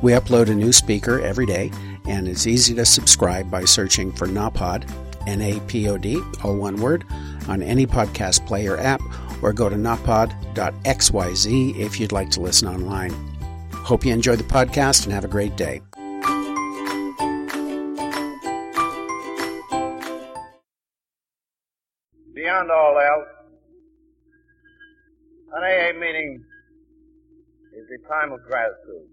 We upload a new speaker every day, and it's easy to subscribe by searching for NAPOD, N A P O D, all one word, on any podcast player app, or go to napod.xyz if you'd like to listen online. Hope you enjoy the podcast and have a great day. Beyond all else, an AA meeting is a time of gratitude.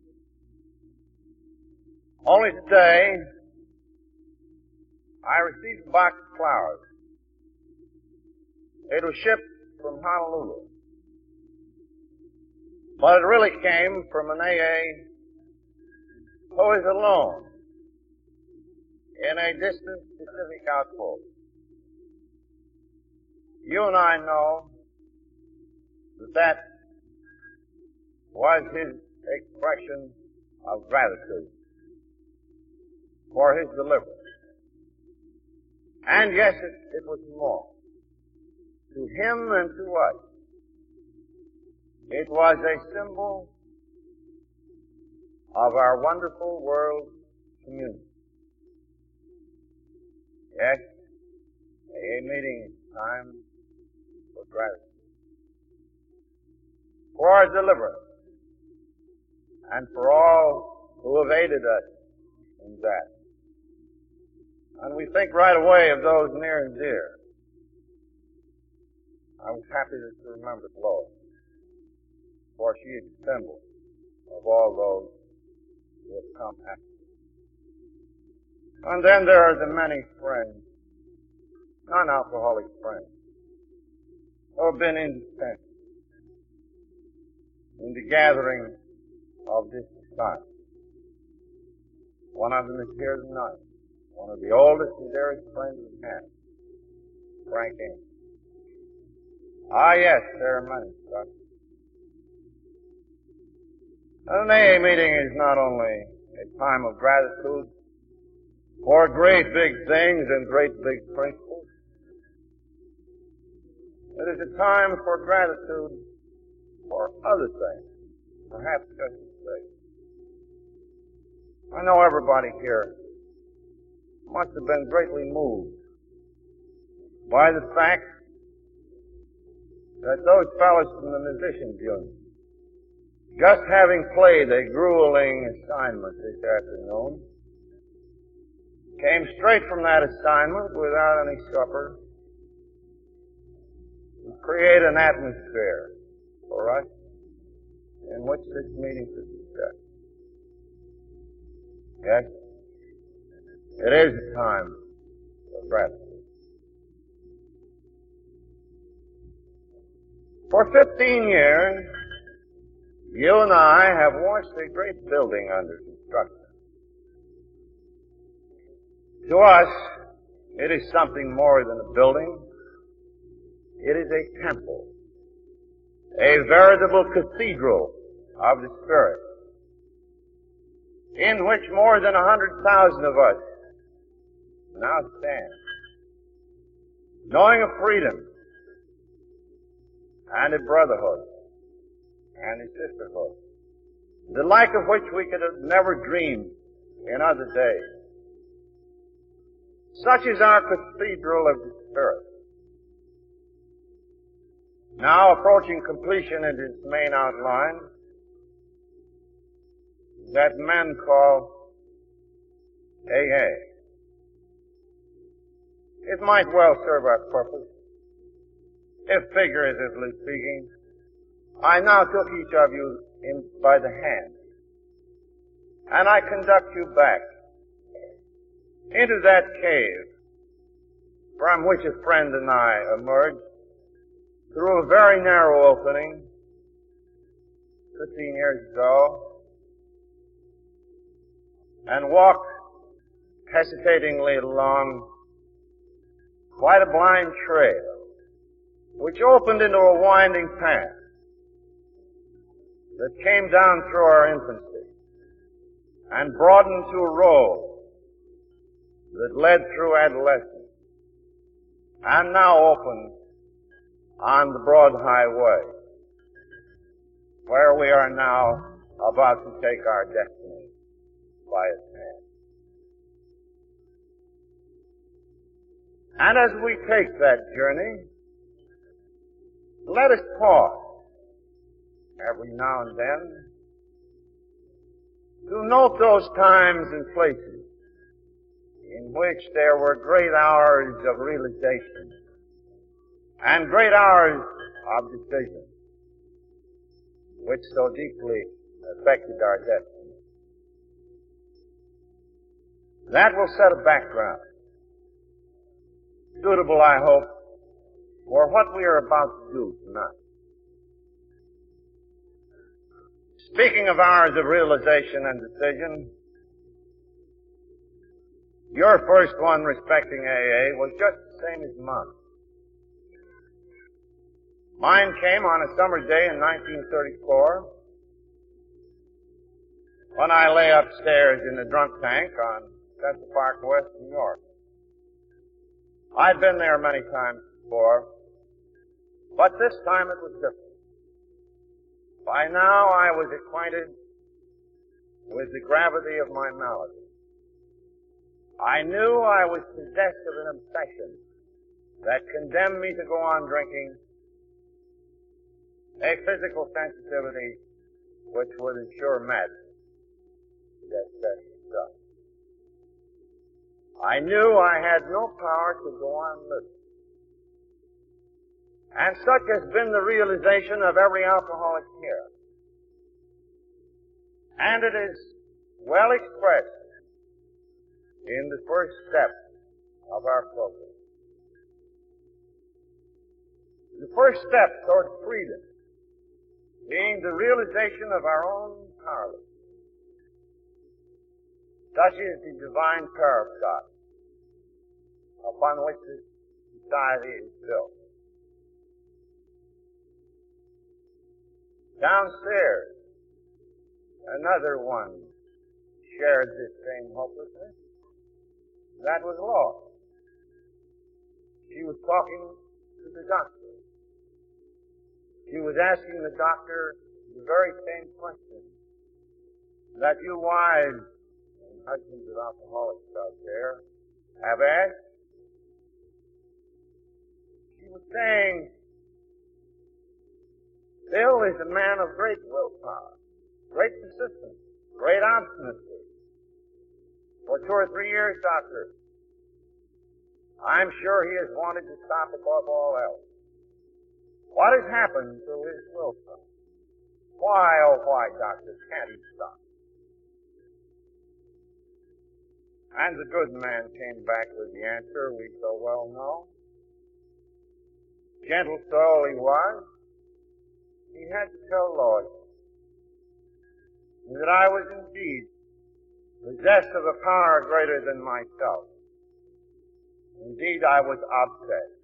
Only today, I received a box of flowers. It was shipped from Honolulu. But it really came from an AA who is alone in a distant Pacific outpost. You and I know that that was his expression of gratitude for his deliverance. And yes, it, it was more. To him and to us, it was a symbol of our wonderful world community. Yes, a meeting time for gratitude. For our deliverance. And for all who have aided us in that. And we think right away of those near and dear. I was happy that to remember Lois, for she is a symbol of all those who have come after. And then there are the many friends, non-alcoholic friends, who have been indispensable in the gathering of this time. One of them is here tonight. One of the oldest and dearest friends we have. Frank Amos. Ah, yes, many, Scott. An AA meeting is not only a time of gratitude for great big things and great big principles. It is a time for gratitude for other things, perhaps just as big. I know everybody here must have been greatly moved by the fact that those fellows from the musicians union, just having played a grueling assignment this afternoon, came straight from that assignment without any supper to create an atmosphere for us in which this meeting could be set. Yes? It is a time for gratitude. For 15 years, you and I have watched a great building under construction. To us, it is something more than a building. It is a temple. A veritable cathedral of the Spirit in which more than a hundred thousand of us now stand, knowing of freedom and a brotherhood and a sisterhood, the like of which we could have never dreamed in other days. Such is our cathedral of the Spirit. Now approaching completion in its main outline, that men call AA. It might well serve our purpose. If figuratively speaking, I now took each of you in by the hand, and I conduct you back into that cave from which a friend and I emerged through a very narrow opening 15 years ago and walked hesitatingly along quite a blind trail, which opened into a winding path that came down through our infancy and broadened to a road that led through adolescence and now open on the broad highway where we are now about to take our destiny by its hand. And as we take that journey, let us pause every now and then to note those times and places in which there were great hours of realization and great hours of decision, which so deeply affected our destiny. That will set a background, suitable, I hope, for what we are about to do tonight. Speaking of hours of realization and decision, your first one respecting AA was just the same as mine. Mine came on a summer day in 1934 when I lay upstairs in the drunk tank on Central Park West, New York. I'd been there many times before, but this time it was different. By now I was acquainted with the gravity of my malady. I knew I was possessed of an obsession that condemned me to go on drinking a physical sensitivity which would ensure madness. That stuff. I knew I had no power to go on living. And such has been the realization of every alcoholic here. And it is well expressed in the first step of our program. The first step towards freedom being the realization of our own powerlessness. Such is the divine power of God upon which this society is built. Downstairs, another one shared this same hopelessness that was lost. She was talking to the doctor. She was asking the doctor the very same question that you wives husbands of alcoholics out there have asked. She was saying, Bill is a man of great willpower, great persistence, great obstinacy. For two or three years, doctor. I'm sure he has wanted to stop above all else. What has happened to his willpower? Why, oh why, doctor, can't he stop? And the good man came back with the answer we so well know. Gentle soul he was. He had to tell Lord that I was indeed possessed of a power greater than myself. Indeed, I was obsessed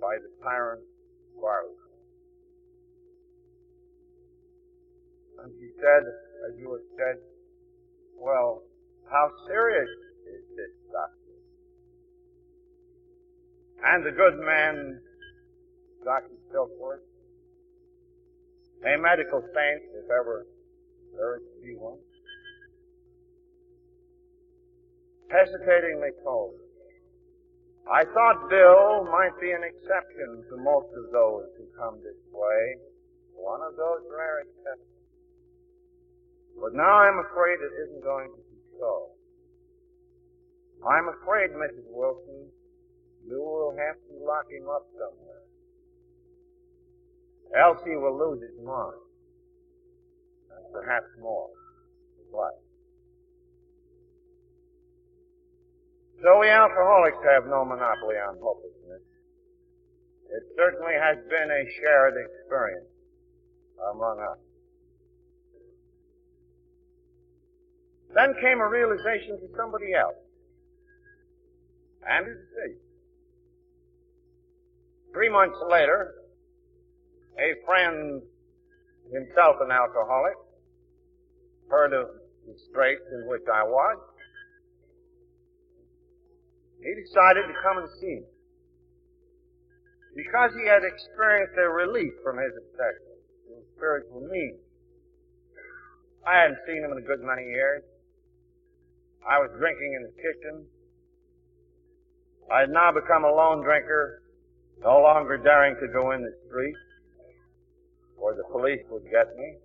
by the tyrant Barley. And he said, as you have said, well, how serious is this, doctor? And the good man, Dr. Silkworth, a medical saint, if ever there is to be one, hesitatingly told I thought Bill might be an exception to most of those who come this way. One of those rare exceptions. But now I'm afraid it isn't going to so. I'm afraid, Mrs. Wilson, you will have to lock him up somewhere. Else he will lose his mind. And perhaps more. What? So we alcoholics have no monopoly on hopelessness. It certainly has been a shared experience among us. Then came a realization to somebody else. And it's see. Three months later, a friend, himself an alcoholic, heard of the straits in which I was. He decided to come and see me. Because he had experienced a relief from his obsession, his spiritual need. I hadn't seen him in a good many years. I was drinking in the kitchen. I had now become a lone drinker, no longer daring to go in the street, or the police would get me.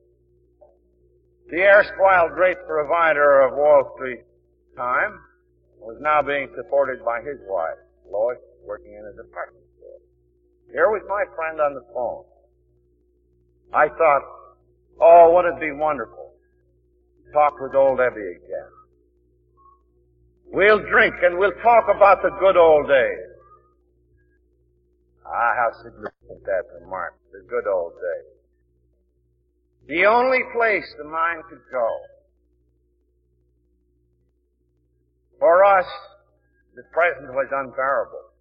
The erstwhile great provider of Wall Street time was now being supported by his wife, Lois, working in a department store. Here was my friend on the phone. I thought, oh, would it be wonderful to talk with old Ebby again. We'll drink and we'll talk about the good old days. Ah, how significant that remark, the good old days. The only place the mind could go. For us, the present was unbearable,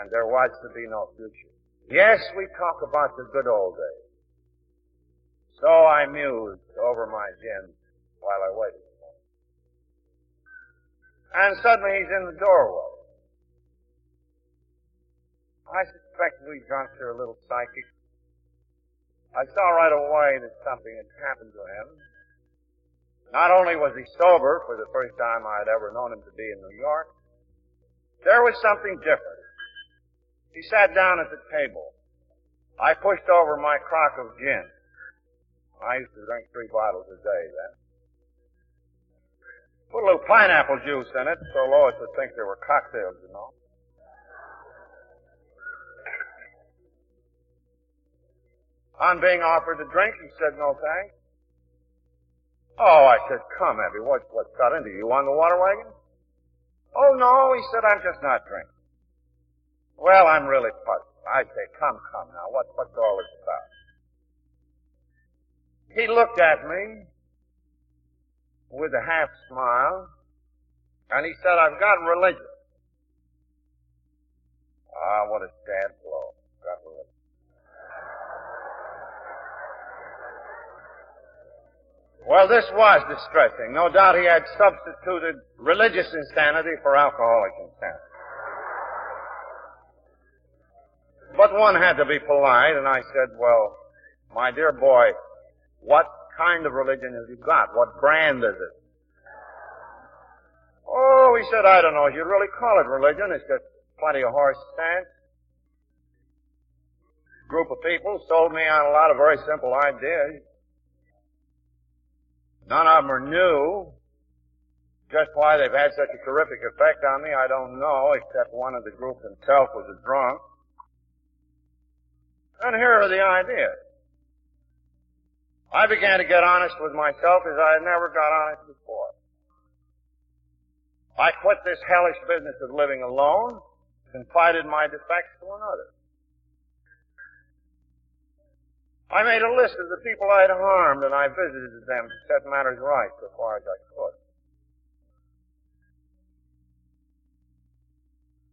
and there was to be no future. Yes, we talk about the good old days. So I mused over my gin while I waited. And suddenly he's in the doorway. I suspect we drunks are a little psychic. I saw right away that something had happened to him. Not only was he sober for the first time I had ever known him to be in New York, there was something different. He sat down at the table. I pushed over my crock of gin. I used to drink three bottles a day then. Put a little pineapple juice in it so Lois would think there were cocktails, you know. On being offered a drink, he said no thanks. Oh, I said, come, Ebby, what, what's got into you? on the water wagon? Oh, no, he said, I'm just not drinking. Well, I'm really puzzled. I say, come, come now, what, what's all this about? He looked at me with a half smile, and he said, I've got religion. Ah, what a sad blow. Got religion. Well, this was distressing. No doubt he had substituted religious insanity for alcoholic insanity. But one had to be polite, and I said, well, my dear boy, what kind of religion have you got? What brand is it? Oh, he said, I don't know if you'd really call it religion. It's just plenty of horse stance. Group of people sold me on a lot of very simple ideas. None of them are new. Just why they've had such a terrific effect on me, I don't know, except one of the group himself was a drunk. And here are the ideas. I began to get honest with myself as I had never got honest before. I quit this hellish business of living alone, confided my defects to another. I made a list of the people I had harmed and I visited them to set matters right so far as I could.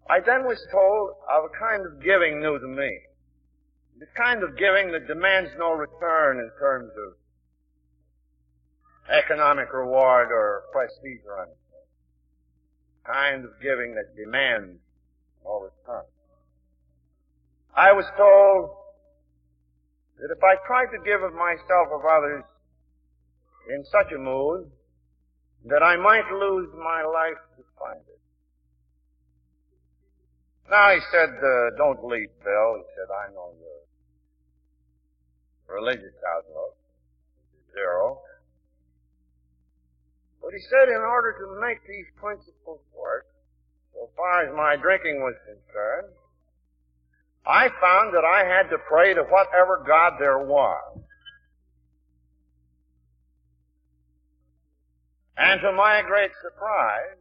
I then was told of a kind of giving new to me. The kind of giving that demands no return in terms of economic reward or prestige or anything. Kind of giving that demands no return. I was told that if I tried to give of myself of others in such a mood, that I might lose my life to find it. Now he said, uh, don't leave, Bill. He said, I know your religious outlook. Zero. But he said in order to make these principles work, so far as my drinking was concerned, I found that I had to pray to whatever God there was. And to my great surprise,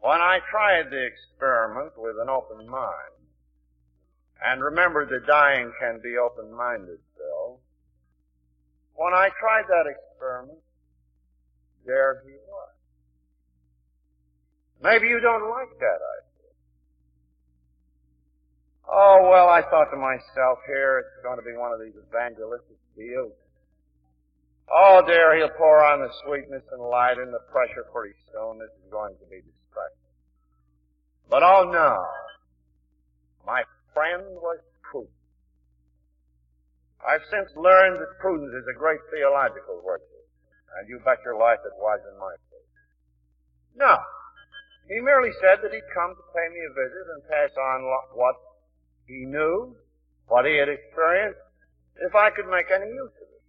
when I tried the experiment with an open mind, and remember the dying can be open-minded when I tried that experiment, there he was. Maybe you don't like that idea. Oh, well, I thought to myself, here it's going to be one of these evangelistic deals. Oh dear, he'll pour on the sweetness and light and the pressure pretty soon. This is going to be distracting. But oh no. My friend was. I've since learned that prudence is a great theological virtue. And you bet your life it was in my case. No. He merely said that he'd come to pay me a visit and pass on what he knew, what he had experienced, if I could make any use of it.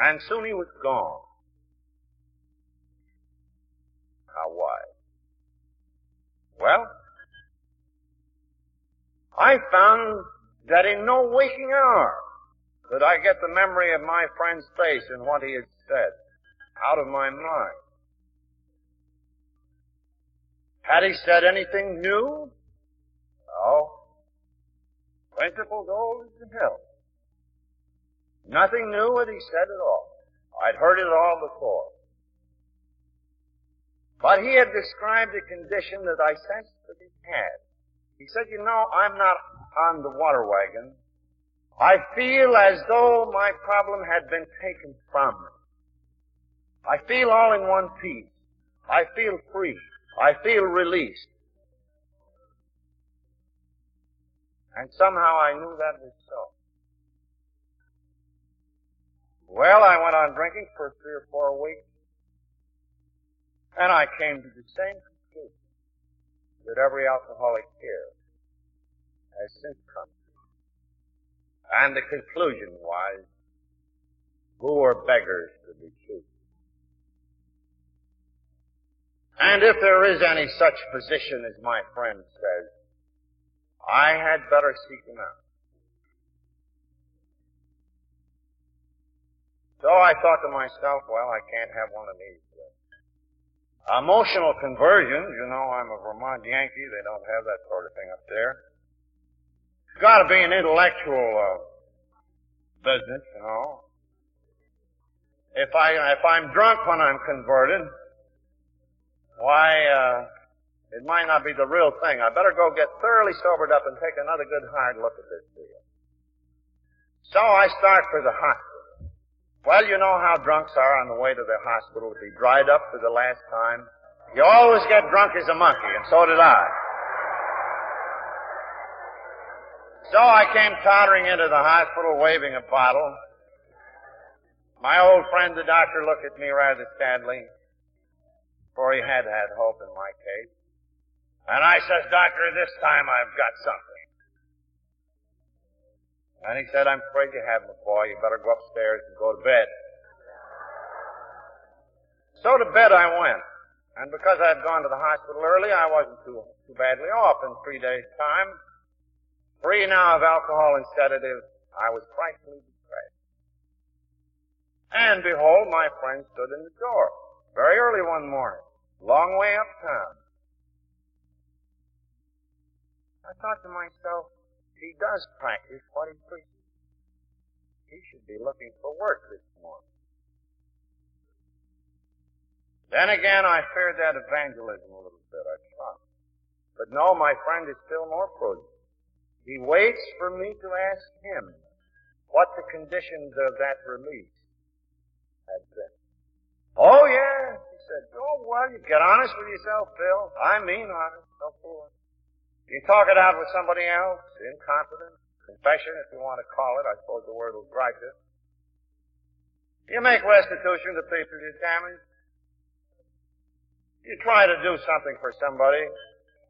And soon he was gone. How wise. Well, I found that in no waking hour could I get the memory of my friend's face and what he had said out of my mind. Had he said anything new? No. Principles old as the hill. Nothing new what he said at all. I'd heard it all before. But he had described a condition that I sensed that he had. He said, you know, I'm not on the water wagon. I feel as though my problem had been taken from me. I feel all in one piece. I feel free. I feel released. And somehow I knew that was so. Well, I went on drinking for three or four weeks, and I came to the same conclusion that every alcoholic here has since come to. And the conclusion was, who are beggars to be chosen? And if there is any such position as my friend says, I had better seek him out. So I thought to myself, well, I can't have one of these. Uh, emotional conversions, you know, I'm a Vermont Yankee. They don't have that sort of thing up there. It's got to be an intellectual uh, business, you know. If I if I'm drunk when I'm converted, why uh, it might not be the real thing. I better go get thoroughly sobered up and take another good hard look at this deal. So I start for the hospital. Well, you know how drunks are on the way to the hospital to be dried up for the last time. You always get drunk as a monkey, and so did I. So I came tottering into the hospital waving a bottle. My old friend the doctor looked at me rather sadly, for he had had hope in my case. And I says, Doctor, this time I've got something. And he said, I'm afraid you haven't, boy. You better go upstairs and go to bed. So to bed I went. And because I'd gone to the hospital early, I wasn't too, too badly off in three days' time. Free now of alcohol and sedatives, I was frightfully depressed. And behold, my friend stood in the door. Very early one morning. Long way uptown. I thought to myself, he does practice what he preaches. He should be looking for work this morning. Then again, I feared that evangelism a little bit. I tried. But no, my friend is still more prudent. He waits for me to ask him what the conditions of that release had been. Oh yeah, he said. Oh well, you get honest with yourself, Bill. I mean honest, no fooling. You talk it out with somebody else in confidence, confession, if you want to call it. I suppose the word will righteous. You make restitution to people you damaged. You try to do something for somebody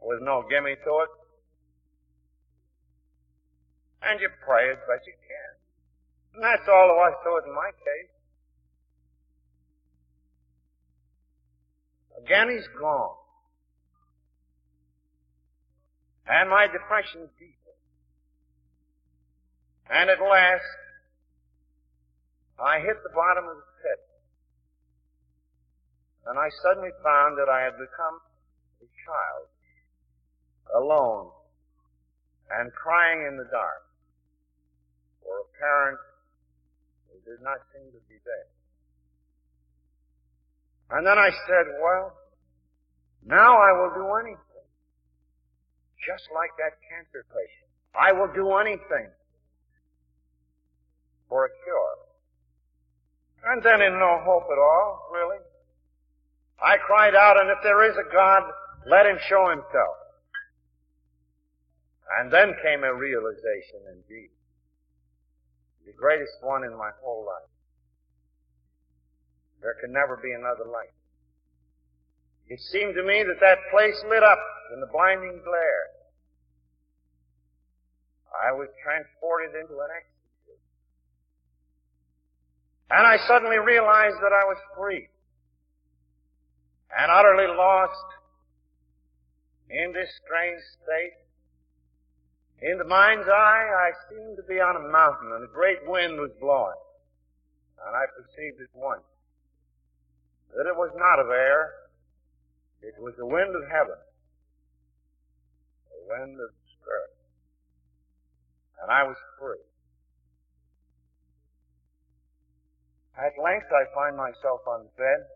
with no gimme to it. And you pray as best you can. And that's all I to in my case. Again, he's gone. And my depression deepened. And at last, I hit the bottom of the pit. And I suddenly found that I had become a child, alone, and crying in the dark for a parent who did not seem to be there. And then I said, well, now I will do anything. Just like that cancer patient. I will do anything for a cure. And then in no hope at all, really, I cried out, and if there is a God, let him show himself. And then came a realization indeed. The greatest one in my whole life. There can never be another light. It seemed to me that that place lit up in the blinding glare. I was transported into an ecstasy. And I suddenly realized that I was free and utterly lost in this strange state. In the mind's eye, I seemed to be on a mountain and a great wind was blowing. And I perceived at once that it was not of air, it was the wind of heaven, the wind of the Spirit. And I was free. At length I find myself on the bed.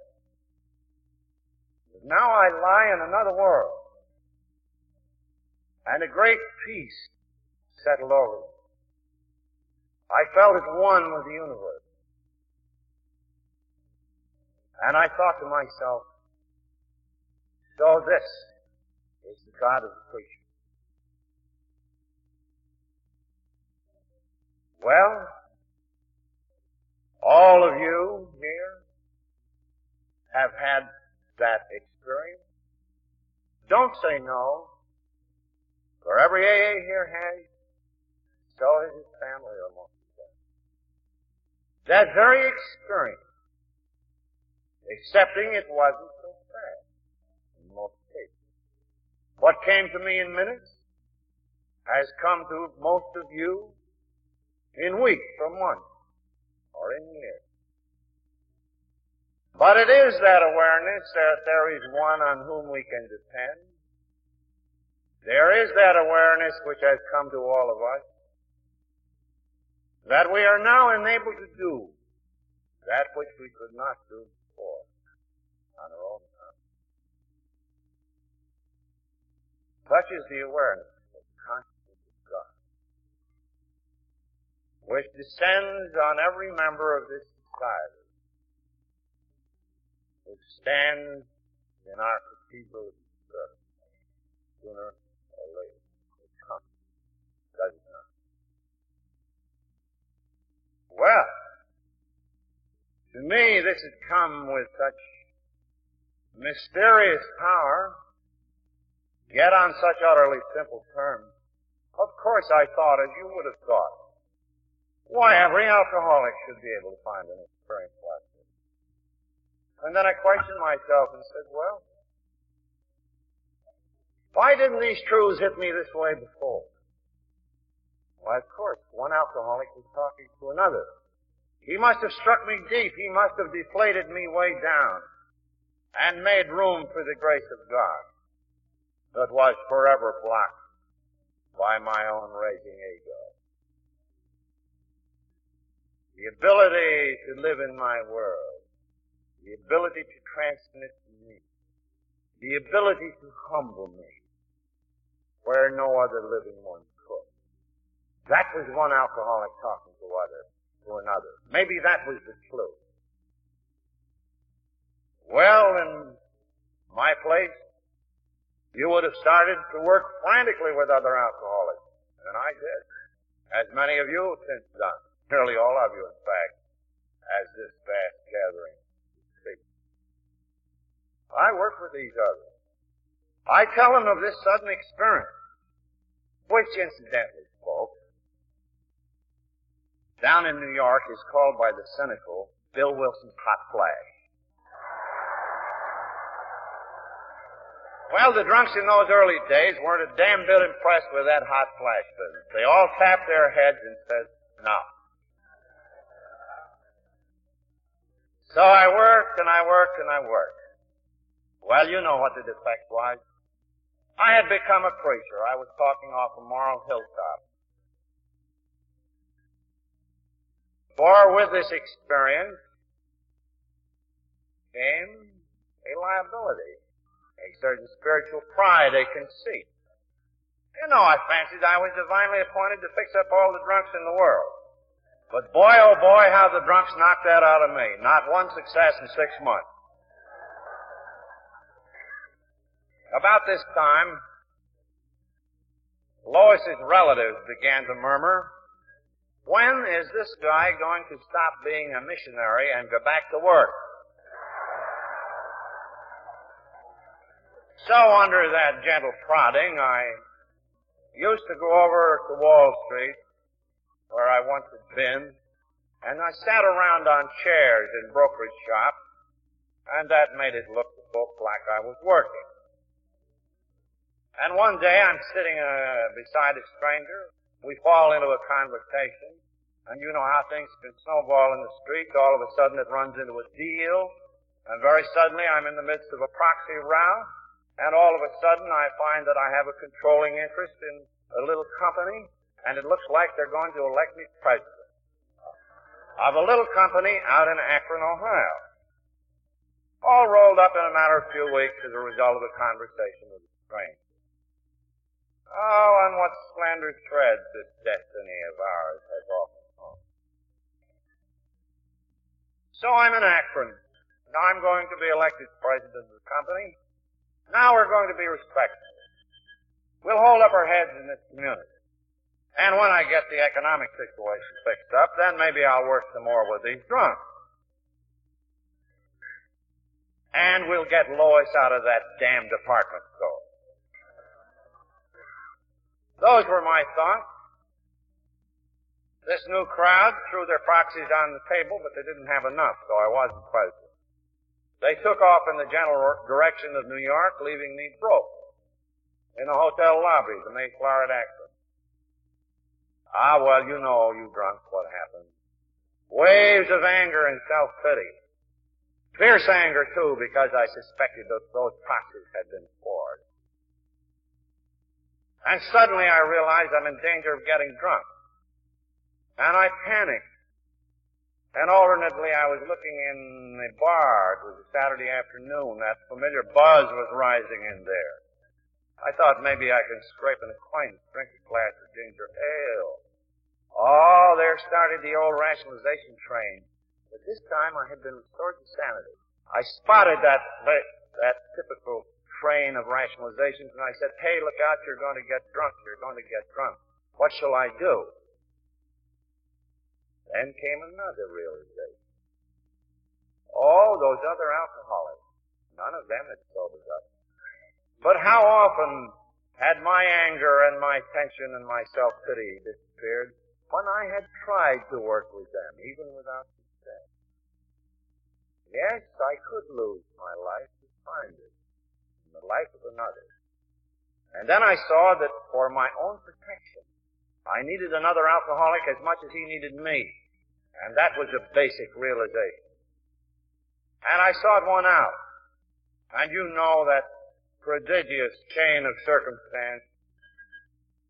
Now I lie in another world. And a great peace settled over me. I felt as one with the universe. And I thought to myself, so this is the God of the creature. Well, all of you here have had that experience. Don't say no. For every AA here has, so has his family or of them. That very experience Accepting it wasn't so bad in most cases. What came to me in minutes has come to most of you in weeks from months or in years. But it is that awareness that there is one on whom we can depend. There is that awareness which has come to all of us that we are now enabled to do that which we could not do before on our own. Such is the awareness of the consciousness of God, which descends on every member of this society, which stands in our cathedral of sooner or later. It comes, does it not? Well, to me, this had come with such mysterious power, yet on such utterly simple terms. Of course I thought as you would have thought. Why, every alcoholic should be able to find an experience like this. And then I questioned myself and said, well, why didn't these truths hit me this way before? Why, of course, one alcoholic was talking to another. He must have struck me deep. He must have deflated me way down and made room for the grace of God that was forever blocked by my own raging ego. The ability to live in my world, the ability to transmit me, the ability to humble me where no other living one. That was one alcoholic talking to other to another. Maybe that was the clue. Well, in my place, you would have started to work frantically with other alcoholics. And I did. As many of you have since done. Nearly all of you, in fact, as this vast gathering speaks. I work with these others. I tell them of this sudden experience, which incidentally, folks, down in New York is called by the cynical Bill Wilson's hot flash. Well, the drunks in those early days weren't a damn bit impressed with that hot flash business. They all tapped their heads and said, no. So I worked and I worked and I worked. Well, you know what the defect was. I had become a preacher. I was talking off a moral hilltop. For with this experience came a liability, a certain spiritual pride, a conceit. You know, I fancied I was divinely appointed to fix up all the drunks in the world. But boy, oh boy, how the drunks knocked that out of me. Not one success in six months. About this time, Lois's relatives began to murmur, when is this guy going to stop being a missionary and go back to work? So under that gentle prodding, I used to go over to Wall Street, where I once had been, and I sat around on chairs in brokerage shops, and that made it look to folks like I was working. And one day I'm sitting uh, beside a stranger. We fall into a conversation. And you know how things can snowball in the street. All of a sudden it runs into a deal. And very suddenly I'm in the midst of a proxy row. And all of a sudden I find that I have a controlling interest in a little company. And it looks like they're going to elect me president of a little company out in Akron, Ohio. All rolled up in a matter of a few weeks as a result of a conversation with a stranger. Oh, on what slender threads this destiny of ours has often hung. So I'm in Akron. Now I'm going to be elected president of the company. Now we're going to be respectful. We'll hold up our heads in this community. And when I get the economic situation fixed up, then maybe I'll work some more with these drunks. And we'll get Lois out of that damn department Those were my thoughts. This new crowd threw their proxies on the table, but they didn't have enough, so I wasn't president. They took off in the general direction of New York, leaving me broke in a hotel lobby, the Mayflower at Akron. Ah, well, you know, you drunks, what happened. Waves of anger and self-pity. Fierce anger, too, because I suspected that those proxies had been forged. And suddenly I realized I'm in danger of getting drunk. And I panicked. And alternately I was looking in the bar. It was a Saturday afternoon. That familiar buzz was rising in there. I thought maybe I could scrape an acquaintance, drink a glass of ginger ale. Oh, there started the old rationalization train. But this time I had been restored to sanity. I spotted that, of rationalizations, and I said, hey, look out, you're going to get drunk, you're going to get drunk. What shall I do? Then came another realization. All those other alcoholics, none of them had sobered up. But how often had my anger and my tension and my self-pity disappeared when I had tried to work with them, even without success? Yes, I could lose my life to find it the life of another. And then I saw that for my own protection, I needed another alcoholic as much as he needed me. And that was a basic realization. And I sought one out. And you know that prodigious chain of circumstance,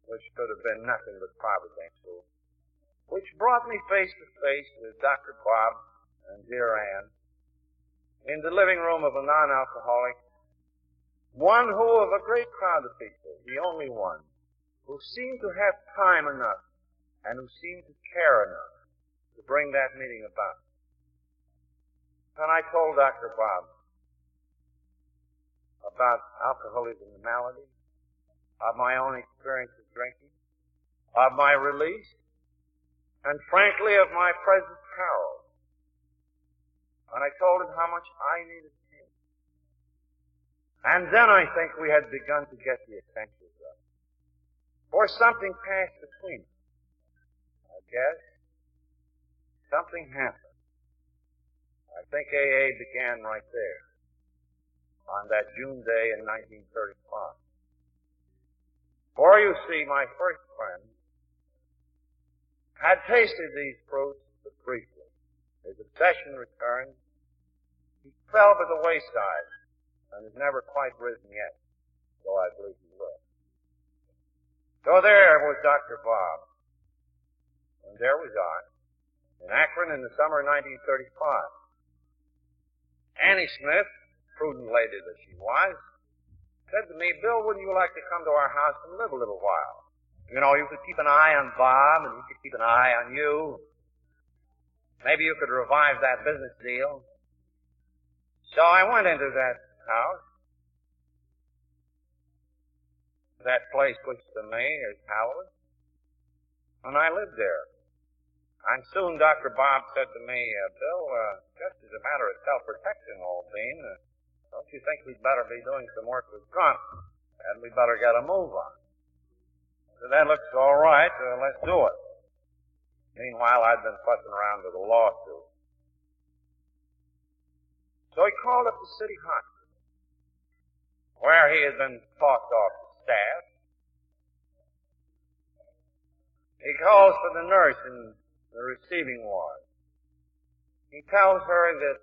which could have been nothing but providential, which brought me face to face with Dr. Bob and dear Anne in the living room of a non-alcoholic one who of a great crowd of people, the only one, who seemed to have time enough and who seemed to care enough to bring that meeting about. And I told Dr. Bob about alcoholism and malady, of my own experience of drinking, of my release, and frankly of my present peril. And I told him how much I needed and then I think we had begun to get the essentials of it. Or something passed between us. I guess something happened. I think AA began right there on that June day in 1935. For you see, my first friend had tasted these fruits but briefly. His obsession returned. He fell by the wayside and has never quite risen yet, though I believe he will. So there was Dr. Bob, and there was I, in Akron in the summer of 1935. Annie Smith, prudent lady that she was, said to me, Bill, wouldn't you like to come to our house and live a little while? You know, you could keep an eye on Bob and he could keep an eye on you. Maybe you could revive that business deal. So I went into that house. That place which to me is hallowed. And I lived there. And soon Dr. Bob said to me, uh, Bill, uh, just as a matter of self-protection, bean, uh, don't you think we'd better be doing some work with drunk? And we better get a move on. So that looks all right. Uh, let's do it. Meanwhile, I'd been fussing around with a lawsuit. So he called up the city hospital, where he had been talked off the staff. He calls for the nurse in the receiving ward. He tells her that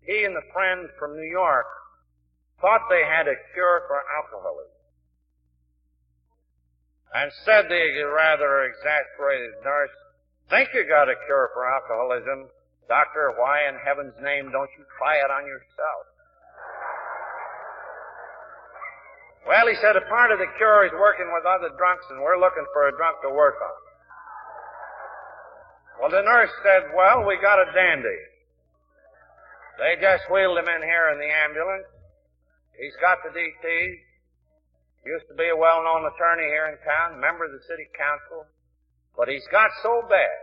he and the friend from New York thought they had a cure for alcoholism. And said the rather exasperated nurse, think you got a cure for alcoholism. Doctor, why in heaven's name don't you try it on yourself? Well, he said a part of the cure is working with other drunks and we're looking for a drunk to work on. Well, the nurse said, well, we got a dandy. They just wheeled him in here in the ambulance. He's got the DTs. Used to be a well-known attorney here in town, member of the city council. But he's got so bad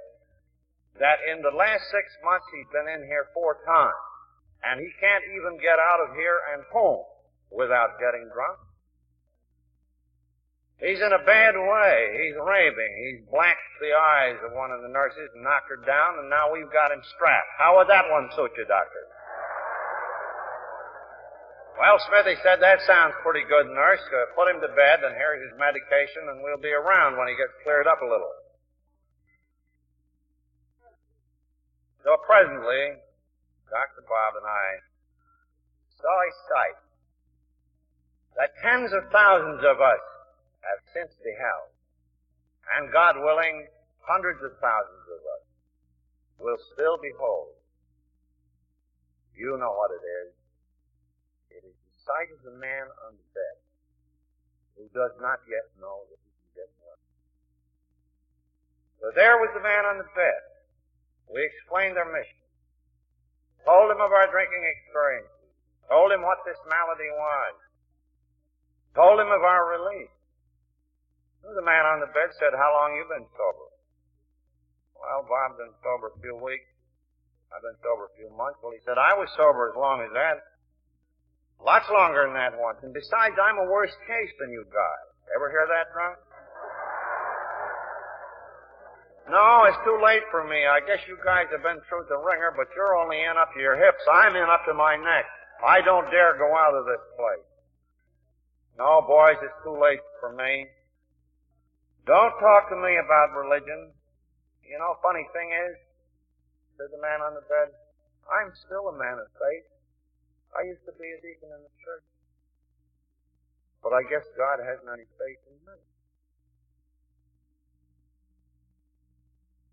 that in the last six months he's been in here four times. And he can't even get out of here and home without getting drunk. He's in a bad way. He's raving. He's blacked the eyes of one of the nurses and knocked her down, and now we've got him strapped. How would that one suit you, doctor? Well, Smithy said, that sounds pretty good, nurse. Uh, put him to bed, and here's his medication, and we'll be around when he gets cleared up a little. So presently, Dr. Bob and I saw a sight that tens of thousands of us have since beheld. And God willing, hundreds of thousands of us will still behold. You know what it is. It is the sight of the man on the bed who does not yet know that he can get well. So there was the man on the bed. We explained our mission. Told him of our drinking experiences. Told him what this malady was. Told him of our release. The man on the bed said, how long you been sober? Well, Bob's been sober a few weeks. I've been sober a few months. Well, he said, I was sober as long as that. Lots longer than that once. And besides, I'm a worse case than you guys. Ever hear that, drunk? No, it's too late for me. I guess you guys have been through the ringer, but you're only in up to your hips. I'm in up to my neck. I don't dare go out of this place. No, boys, it's too late for me. Don't talk to me about religion. You know, funny thing is, said the man on the bed, I'm still a man of faith. I used to be a deacon in the church. But I guess God hasn't any faith in me.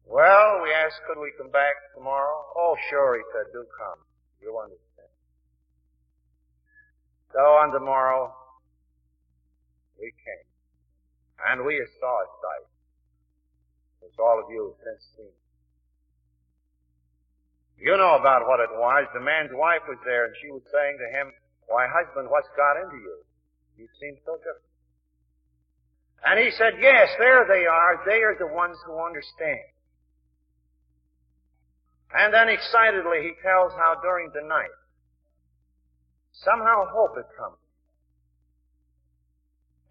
Well, we asked, could we come back tomorrow? Oh, sure, he said, do come. You'll understand. So on tomorrow, we came. And we saw a sight, which all of you have since seen. You know about what it was. The man's wife was there and she was saying to him, why husband, what's got into you? You seem so different. And he said, yes, there they are. They are the ones who understand. And then excitedly he tells how during the night, somehow hope had come.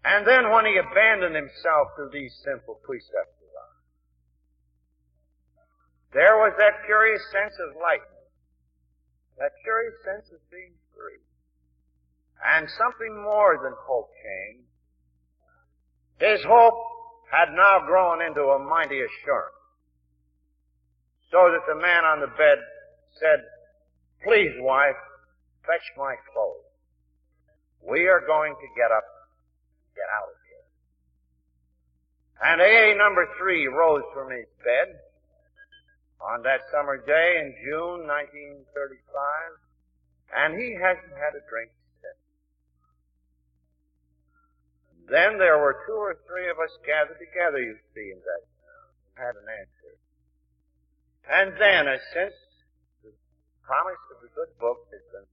And then when he abandoned himself to these simple precepts of God, there was that curious sense of lightness, that curious sense of being free. And something more than hope came. His hope had now grown into a mighty assurance. So that the man on the bed said, please wife, fetch my clothes. We are going to get up get out of here. And AA number three rose from his bed on that summer day in June 1935, and he hasn't had a drink since. Then there were two or three of us gathered together, you see, in that town, had an answer. And then, since the promise of the good book has been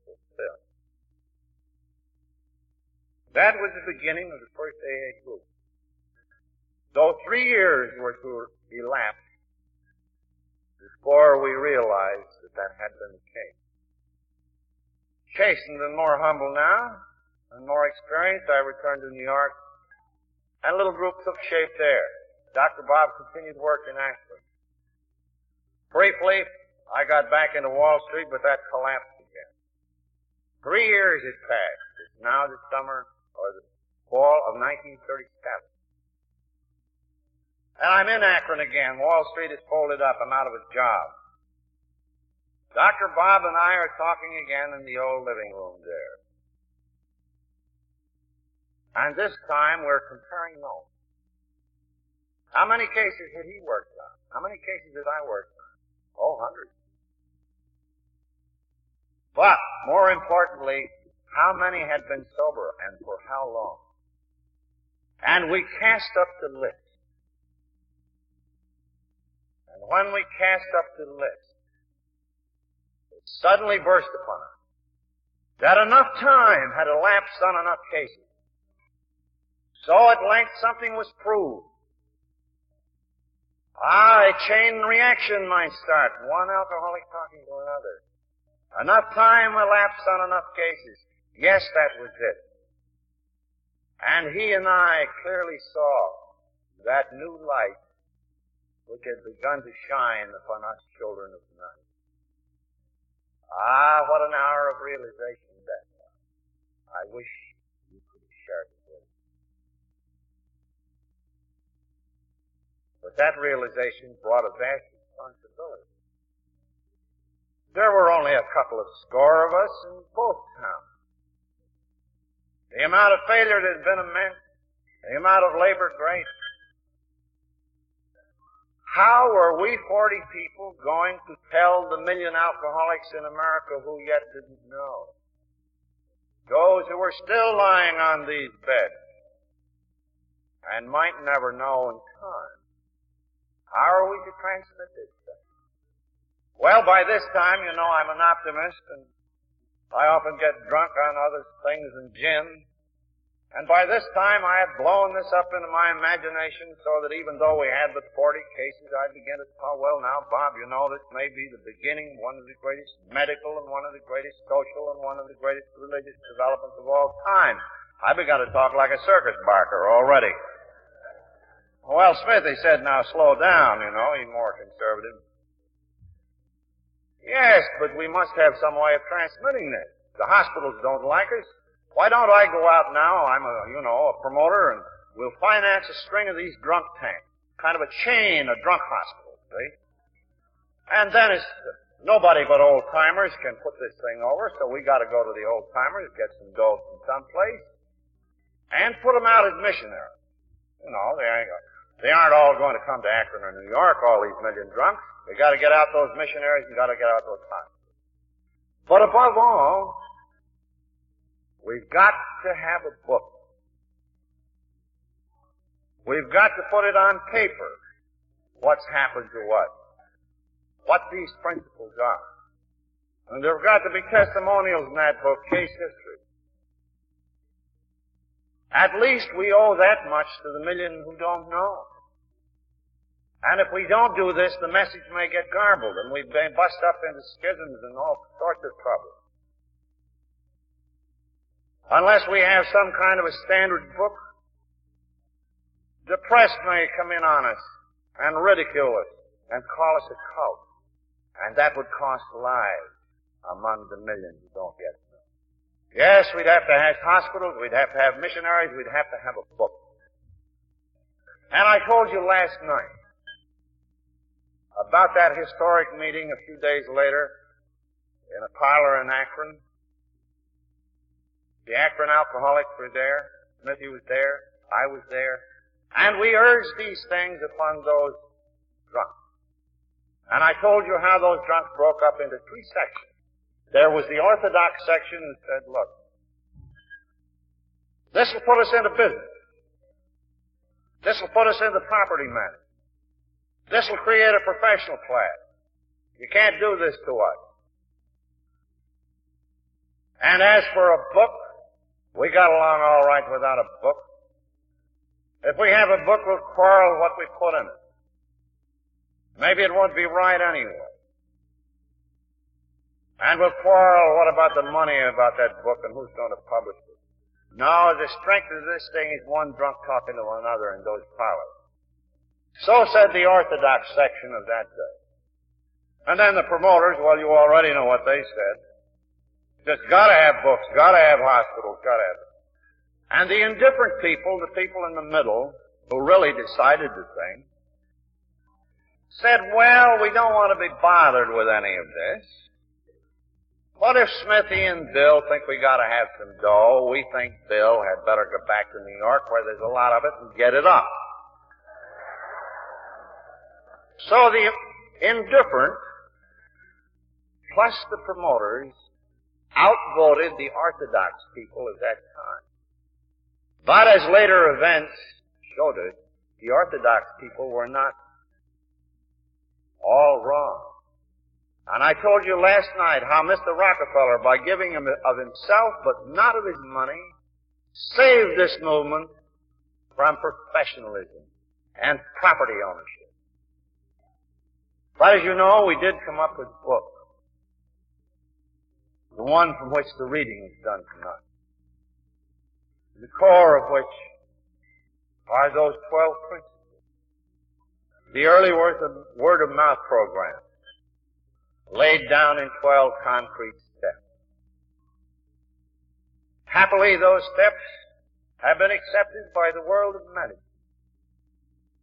that was the beginning of the first AA group. Though three years were to elapse before we realized that that had been the case. Chastened and more humble now, and more experienced, I returned to New York, and a little group took shape there. Dr. Bob continued work in Akron. Briefly, I got back into Wall Street, but that collapsed again. Three years had passed. It's now the summer or the fall of 1937. And I'm in Akron again. Wall Street is folded up. I'm out of a job. Dr. Bob and I are talking again in the old living room there. And this time we're comparing notes. How many cases had he worked on? How many cases did I work on? Oh, hundreds. But, more importantly, how many had been sober and for how long? And we cast up the list. And when we cast up the list, it suddenly burst upon us that enough time had elapsed on enough cases. So at length something was proved. Ah, a chain reaction might start. One alcoholic talking to another. Enough time elapsed on enough cases. Yes, that was it. And he and I clearly saw that new light which had begun to shine upon us children of the night. Ah, what an hour of realization that was. I wish you could have shared it with me. But that realization brought a vast responsibility. There were only a couple of score of us in both towns. The amount of failure that had been immense, the amount of labor great. How were we 40 people going to tell the million alcoholics in America who yet didn't know? Those who were still lying on these beds and might never know in time. How are we to transmit this? Well, by this time, you know, I'm an optimist and I often get drunk on other things than gin. And by this time I had blown this up into my imagination so that even though we had but 40 cases, I began to thought, well now, Bob, you know, this may be the beginning, one of the greatest medical and one of the greatest social and one of the greatest religious developments of all time. I began to talk like a circus barker already. Well, Smith, he said, now slow down, you know, he's more conservative. Yes, but we must have some way of transmitting this. The hospitals don't like us. Why don't I go out now? I'm a, you know, a promoter and we'll finance a string of these drunk tanks. Kind of a chain of drunk hospitals, see? And then it's, nobody but old timers can put this thing over, so we gotta go to the old timers, get some dough from someplace, and put them out as missionaries. You know, they, they aren't all going to come to Akron or New York, all these million drunks. We got to get out those missionaries and got to get out those hospitals. But above all, we've got to have a book. We've got to put it on paper. What's happened to us? What these principles are. And there have got to be testimonials in that book, case history. At least we owe that much to the million who don't know. And if we don't do this, the message may get garbled and we may bust up into schisms and all sorts of trouble. Unless we have some kind of a standard book, the press may come in on us and ridicule us and call us a cult. And that would cost lives among the millions who don't get it. Yes, we'd have to have hospitals, we'd have to have missionaries, we'd have to have a book. And I told you last night, about that historic meeting a few days later in a parlor in Akron. The Akron alcoholics were there. Smithy was there. I was there. And we urged these things upon those drunks. And I told you how those drunks broke up into three sections. There was the Orthodox section that said, look, this will put us into business. This will put us into property management. This will create a professional class. You can't do this to us. And as for a book, we got along all right without a book. If we have a book, we'll quarrel what we put in it. Maybe it won't be right anyway. And we'll quarrel what about the money about that book and who's going to publish it. No, the strength of this thing is one drunk talking to another in those parlors. So said the Orthodox section of that day. And then the promoters, well, you already know what they said. Just gotta have books, gotta have hospitals, gotta have. And the indifferent people, the people in the middle, who really decided the thing, said, well, we don't want to be bothered with any of this. What if Smithy and Bill think we gotta have some dough? We think Bill had better go back to New York where there's a lot of it and get it up. So the indifferent plus the promoters outvoted the orthodox people of that time. But as later events showed the orthodox people were not all wrong. And I told you last night how Mr. Rockefeller, by giving him of himself but not of his money, saved this movement from professionalism and property ownership. But as you know, we did come up with a book. The one from which the reading is done tonight. The core of which are those twelve principles. The early word of mouth program laid down in 12 concrete steps. Happily, those steps have been accepted by the world of medicine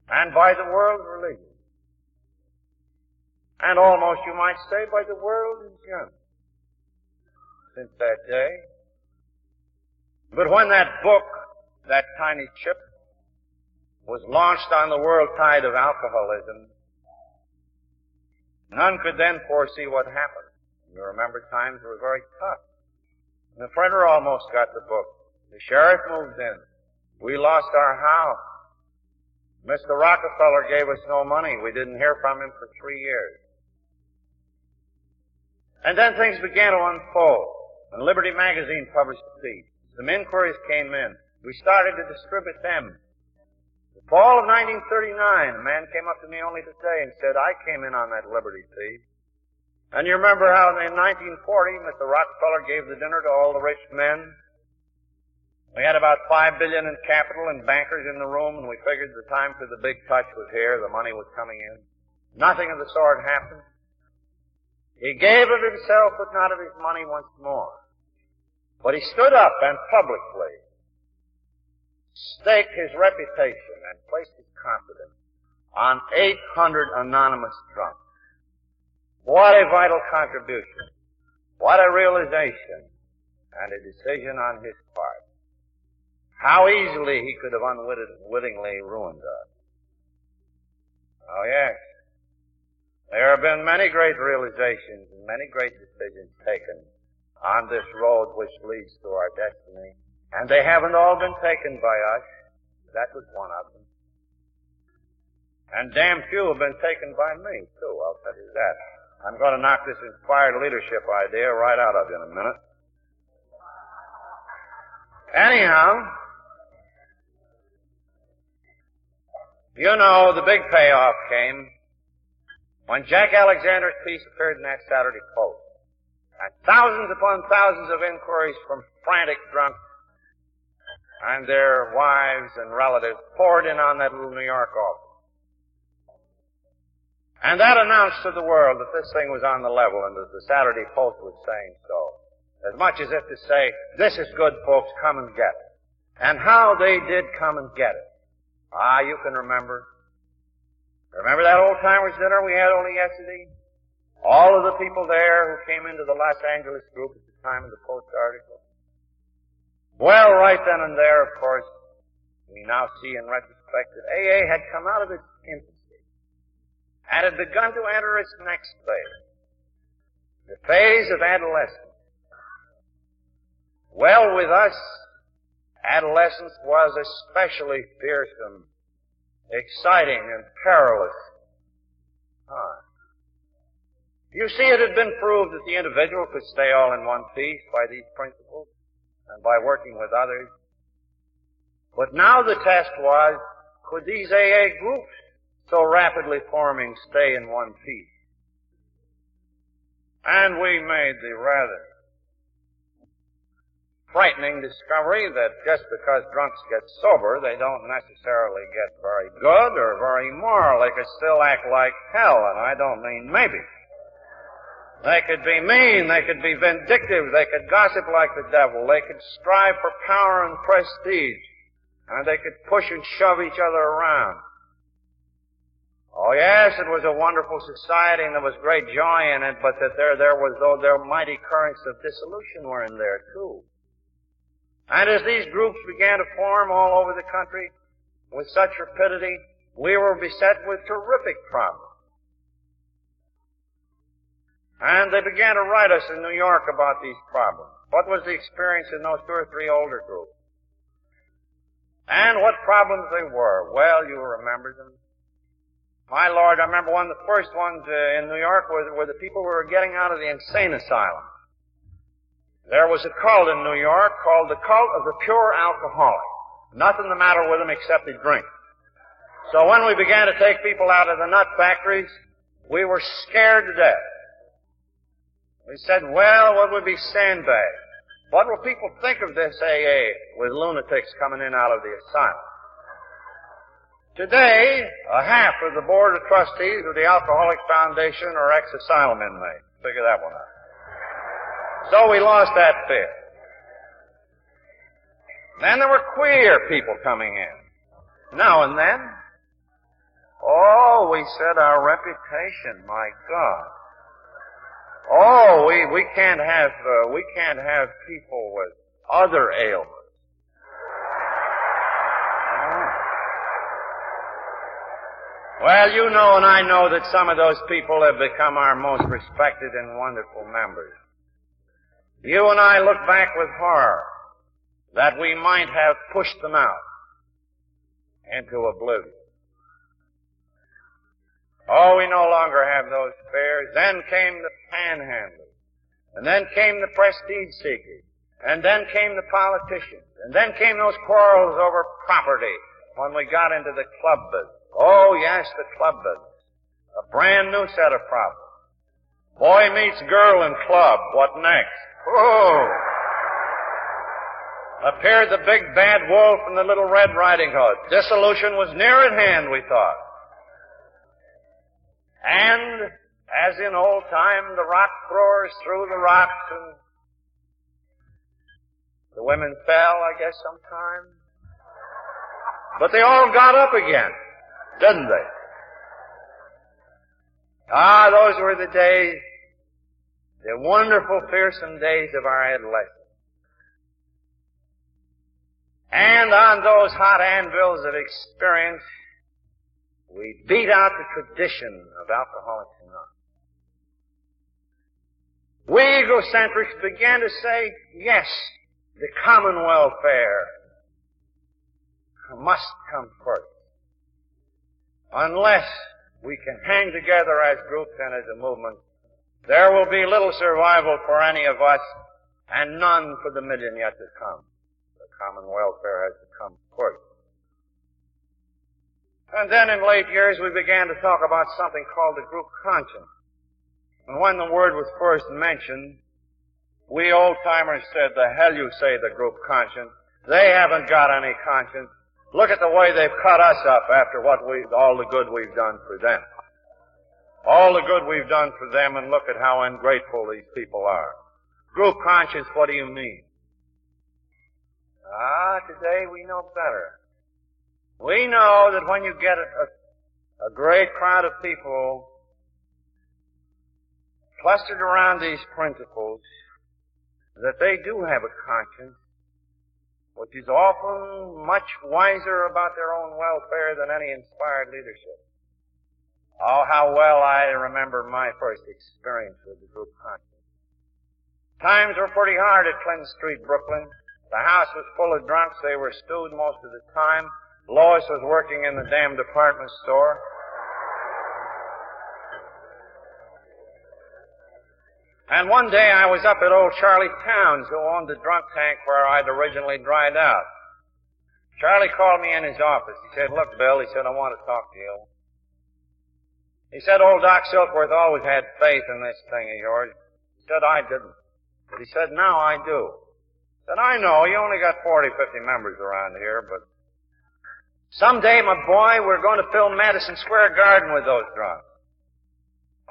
and by the world of religion. And almost, you might say, by the world in general since that day. But when that book, that tiny chip, was launched on the world tide of alcoholism, None could then foresee what happened. You remember times were very tough. The printer almost got the book. The sheriff moved in. We lost our house. Mr. Rockefeller gave us no money. We didn't hear from him for three years. And then things began to unfold. And Liberty Magazine published the piece. Some inquiries came in. We started to distribute them. The fall of 1939, a man came up to me only today and said, I came in on that Liberty piece. And you remember how in 1940, Mr. Rockefeller gave the dinner to all the rich men? We had about five billion in capital and bankers in the room, and we figured the time for the big touch was here, the money was coming in. Nothing of the sort happened. He gave of himself, but not of his money once more. But he stood up and publicly staked his reputation and placed his confidence on 800 anonymous drunks. What a vital contribution. What a realization and a decision on his part. How easily he could have unwittingly ruined us. Oh yes. There have been many great realizations and many great decisions taken on this road which leads to our destiny. And they haven't all been taken by us. That was one of them. And damn few have been taken by me, too, I'll tell you that. I'm going to knock this inspired leadership idea right out of you in a minute. Anyhow, you know the big payoff came when Jack Alexander's piece appeared in that Saturday Post. And thousands upon thousands of inquiries from frantic drunks and their wives and relatives poured in on that little New York office. And that announced to the world that this thing was on the level and that the Saturday Post was saying so. As much as if to say, this is good folks, come and get it. And how they did come and get it. Ah, you can remember. Remember that old timers dinner we had only yesterday? All of the people there who came into the Los Angeles group at the time of the Post article. Well, right then and there, of course, we now see in retrospect that AA had come out of its infancy and had begun to enter its next phase. The phase of adolescence. Well, with us, adolescence was especially fearsome exciting and perilous time. You see, it had been proved that the individual could stay all in one piece by these principles and by working with others. But now the test was, could these AA groups so rapidly forming stay in one piece? And we made the rather frightening discovery that just because drunks get sober, they don't necessarily get very good or very moral. They could still act like hell, and I don't mean maybe. They could be mean, they could be vindictive, they could gossip like the devil, they could strive for power and prestige, and they could push and shove each other around. Oh yes, it was a wonderful society and there was great joy in it, but that there, there was, though, there mighty currents of dissolution were in there too. And as these groups began to form all over the country with such rapidity, we were beset with terrific problems. And they began to write us in New York about these problems. What was the experience in those two or three older groups? And what problems they were. Well, you remember them. My Lord, I remember one of the first ones uh, in New York were, were the people who were getting out of the insane asylum. There was a cult in New York called the cult of the pure alcoholic. Nothing the matter with them except they drink. So when we began to take people out of the nut factories, we were scared to death. We said, well, what would be sandbags? What will people think of this AA with lunatics coming in out of the asylum? Today, a half of the board of trustees of the Alcoholic Foundation are ex-asylum inmates. Figure that one out. So we lost that fifth. Then there were queer people coming in. Now and then. Oh, we said our reputation, my God. Oh, we, we can't have, uh, we can't have people with other ailments. Well, you know and I know that some of those people have become our most respected and wonderful members. You and I look back with horror that we might have pushed them out into oblivion. Oh, we no longer have those fears. Then came the panhandlers. And then came the prestige seekers. And then came the politicians. And then came those quarrels over property when we got into the club business. Oh yes, the club business. A brand new set of problems. Boy meets girl in club. What next? Oh! Appeared the big bad wolf and the little red riding hood. Dissolution was near at hand, we thought. And, as in old time, the rock throwers threw the rocks and the women fell, I guess, sometime. But they all got up again, didn't they? Ah, those were the days, the wonderful, fearsome days of our adolescence. And on those hot anvils of experience, we beat out the tradition of Alcoholics Anonymous. We egocentrics began to say, yes, the common welfare must come first. Unless we can hang together as groups and as a movement, there will be little survival for any of us and none for the million yet to come. The common welfare has to come first. And then in late years we began to talk about something called the group conscience. And when the word was first mentioned, we old timers said, the hell you say the group conscience. They haven't got any conscience. Look at the way they've cut us up after what we, all the good we've done for them. All the good we've done for them and look at how ungrateful these people are. Group conscience, what do you mean? Ah, today we know better. We know that when you get a, a, a great crowd of people clustered around these principles, that they do have a conscience, which is often much wiser about their own welfare than any inspired leadership. Oh, how well I remember my first experience with the group conscience. Times were pretty hard at Clinton Street, Brooklyn. The house was full of drunks. They were stewed most of the time. Lois was working in the damn department store. And one day I was up at old Charlie Towns, who owned the drunk tank where I'd originally dried out. Charlie called me in his office. He said, look, Bill, he said, I want to talk to you. He said, old Doc Silkworth always had faith in this thing of yours. He said, I didn't. But he said, now I do. He said, I know, you only got 40, 50 members around here, but someday, my boy, we're going to fill Madison Square Garden with those drunks.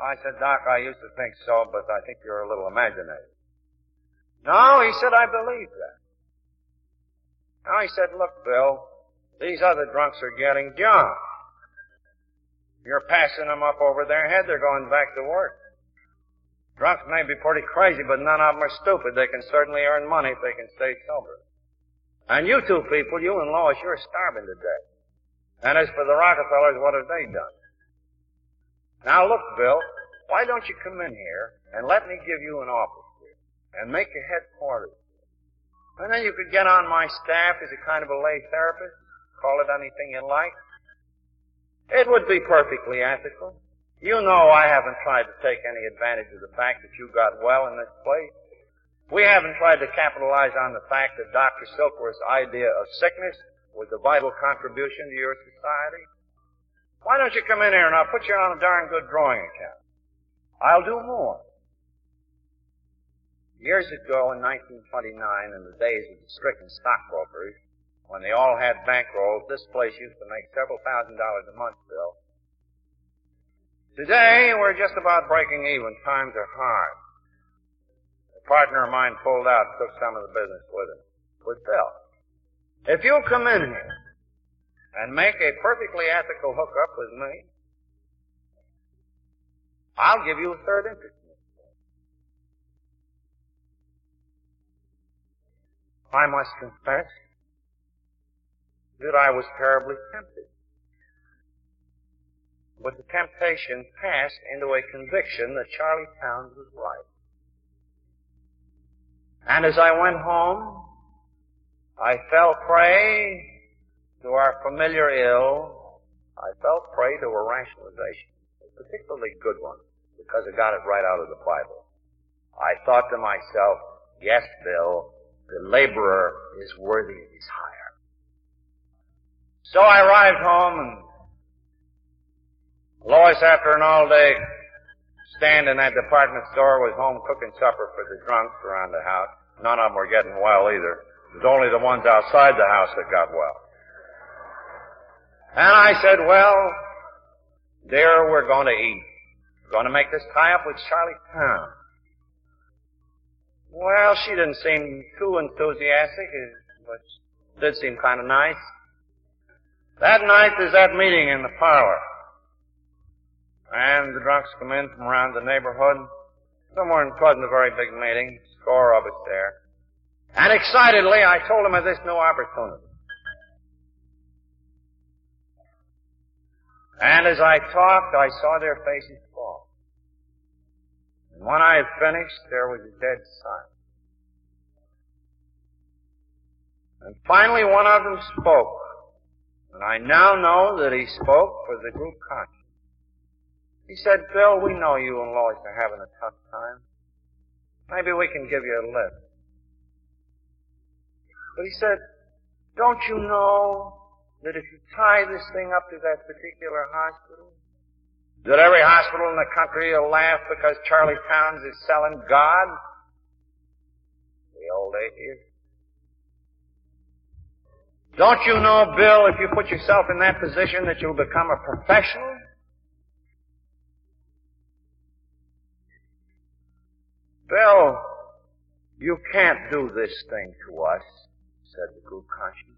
I said, Doc, I used to think so, but I think you're a little imaginative. No, he said, I believe that. Now he said, look, Bill, these other drunks are getting drunk. You're passing them up over their head, they're going back to work. Drunks may be pretty crazy, but none of them are stupid. They can certainly earn money if they can stay sober. And you two people, you and Lois, you're starving to death. And as for the Rockefellers, what have they done? Now look, Bill, why don't you come in here and let me give you an office here and make a headquarters. And then you could get on my staff as a kind of a lay therapist, call it anything you like. It would be perfectly ethical. You know I haven't tried to take any advantage of the fact that you got well in this place. We haven't tried to capitalize on the fact that Dr. Silkworth's idea of sickness was a vital contribution to your society. Why don't you come in here and I'll put you on a darn good drawing account? I'll do more. Years ago in 1929, in the days of the stricken stockbrokers, when they all had bankrolls, this place used to make several thousand dollars a month, Bill. Today, we're just about breaking even. Times are hard. A partner of mine pulled out took some of the business with him. With Bill. If you'll come in here and make a perfectly ethical hookup with me, I'll give you a third interest. I must confess that I was terribly tempted. But the temptation passed into a conviction that Charlie Towns was right. And as I went home, I fell prey to our familiar ill, I fell prey to a rationalization, a particularly good one, because I got it right out of the Bible. I thought to myself, yes, Bill, the laborer is worthy of his hire. So I arrived home and Lois, after an all-day stand in that department store, was home cooking supper for the drunks around the house. None of them were getting well either. It was only the ones outside the house that got well. And I said, well, dear, we're going to eat. We're going to make this tie up with Charlie Town. Well, she didn't seem too enthusiastic, but did seem kind of nice. That night there's that meeting in the parlor. And the drunks come in from around the neighborhood. Somewhere it wasn't a very big meeting, score of us there. And excitedly I told them of this new opportunity. And as I talked, I saw their faces fall. And when I had finished, there was a dead silence. And finally one of them spoke. And I now know that he spoke for the group conscience. He said, Bill, we know you and Lois are having a tough time. Maybe we can give you a lift. But he said, don't you know that if you tie this thing up to that particular hospital, that every hospital in the country will laugh because Charlie Towns is selling God? The old atheist. Don't you know, Bill, if you put yourself in that position that you'll become a professional? Bill, you can't do this thing to us, said the group conscience.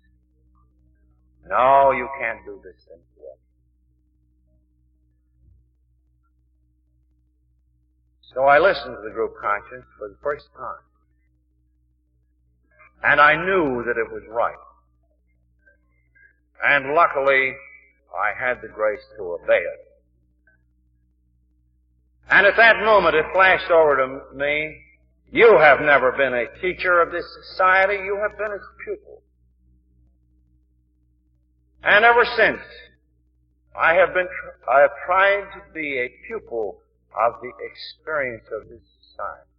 No, you can't do this thing yet. So I listened to the group conscience for the first time. And I knew that it was right. And luckily, I had the grace to obey it. And at that moment it flashed over to me, you have never been a teacher of this society, you have been its pupil. And ever since, I have been, I have tried to be a pupil of the experience of this society.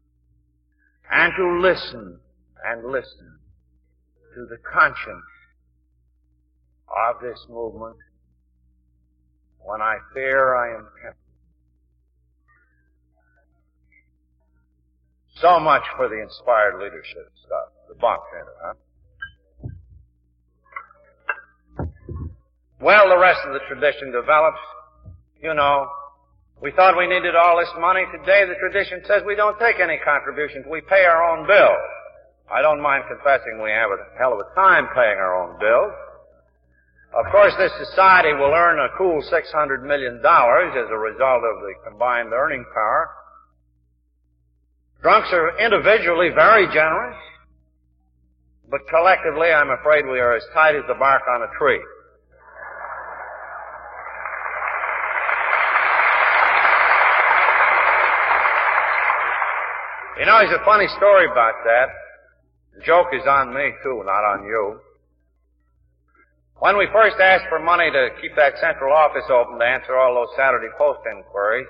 And to listen and listen to the conscience of this movement when I fear I am tempted. So much for the inspired leadership stuff, the Bach Center, huh? Well, the rest of the tradition develops. You know, we thought we needed all this money. Today the tradition says we don't take any contributions. We pay our own bills. I don't mind confessing we have a hell of a time paying our own bills. Of course, this society will earn a cool $600 million as a result of the combined earning power. Drunks are individually very generous, but collectively I'm afraid we are as tight as the bark on a tree. You know, there's a funny story about that. The joke is on me too, not on you. When we first asked for money to keep that central office open to answer all those Saturday Post inquiries,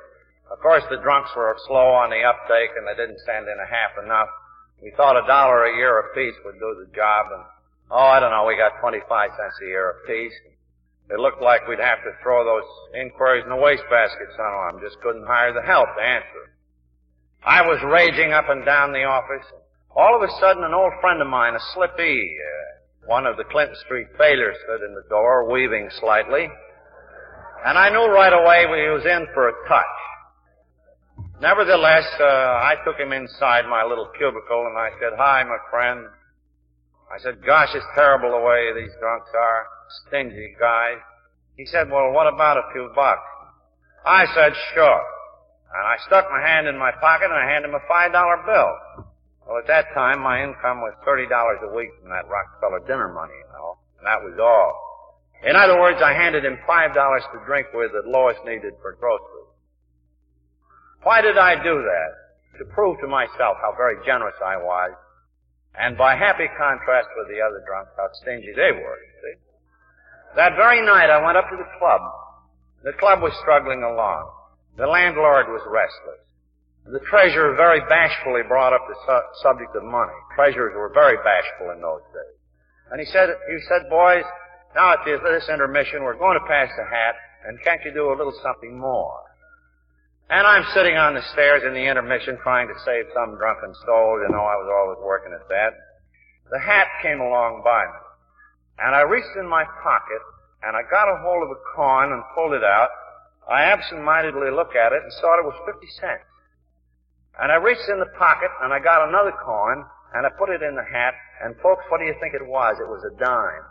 of course the drunks were slow on the uptake and they didn't send in a half enough. We thought a dollar a year apiece would do the job and, oh, I don't know, we got 25 cents a year apiece. It looked like we'd have to throw those inquiries in the wastebasket somehow. Just couldn't hire the help to answer. I was raging up and down the office. All of a sudden, an old friend of mine, a slippy, uh, one of the Clinton Street failures, stood in the door, weaving slightly. And I knew right away he was in for a touch. Nevertheless, uh, I took him inside my little cubicle and I said, Hi, my friend. I said, Gosh, it's terrible the way these drunks are. Stingy guys. He said, Well, what about a few bucks? I said, Sure. And I stuck my hand in my pocket and I handed him a five dollar bill. Well, at that time, my income was thirty dollars a week from that Rockefeller dinner money, you know. And that was all. In other words, I handed him five dollars to drink with that Lois needed for groceries. Why did I do that? To prove to myself how very generous I was, and by happy contrast with the other drunks, how stingy they were, you see. That very night, I went up to the club. The club was struggling along. The landlord was restless. The treasurer very bashfully brought up the su- subject of money. Treasurers were very bashful in those days. And he said, he said, boys, now at this intermission, we're going to pass the hat, and can't you do a little something more? And I'm sitting on the stairs in the intermission trying to save some drunken soul. You know, I was always working at that. The hat came along by me. And I reached in my pocket, and I got a hold of a coin and pulled it out, I absentmindedly looked at it and saw it was 50 cents. And I reached in the pocket and I got another coin and I put it in the hat and folks, what do you think it was? It was a dime.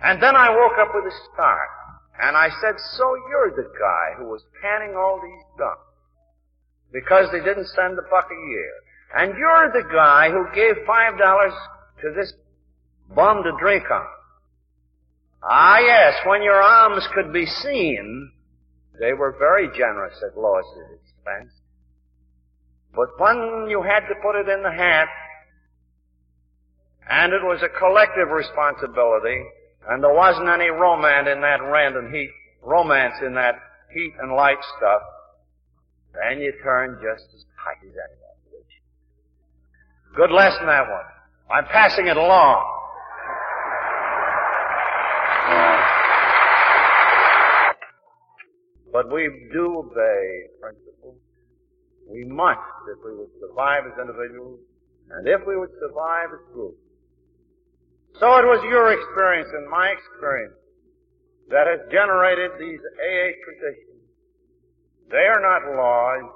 And then I woke up with a start and I said, so you're the guy who was panning all these dumps because they didn't send a buck a year. And you're the guy who gave five dollars to this bum to drink on. Ah, yes, when your alms could be seen, they were very generous at Lois's expense. But when you had to put it in the hat, and it was a collective responsibility, and there wasn't any romance in that rent and heat, romance in that heat and light stuff, then you turn just as tight as anyone. Good lesson, that one. I'm passing it along. But we do obey principles. We must if we would survive as individuals and if we would survive as groups. So it was your experience and my experience that has generated these AA traditions. They are not laws,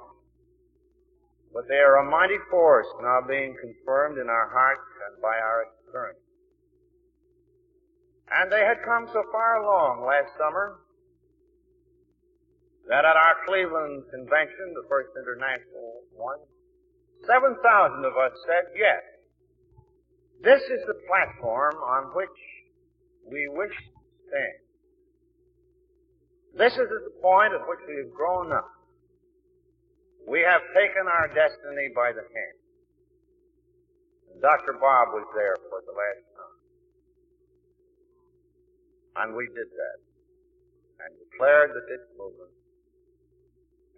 but they are a mighty force now being confirmed in our hearts and by our experience. And they had come so far along last summer that at our Cleveland convention, the first international one, 7,000 of us said yes. This is the platform on which we wish to stand. This is the point at which we have grown up. We have taken our destiny by the hand. And Dr. Bob was there for the last time. And we did that. And declared that this movement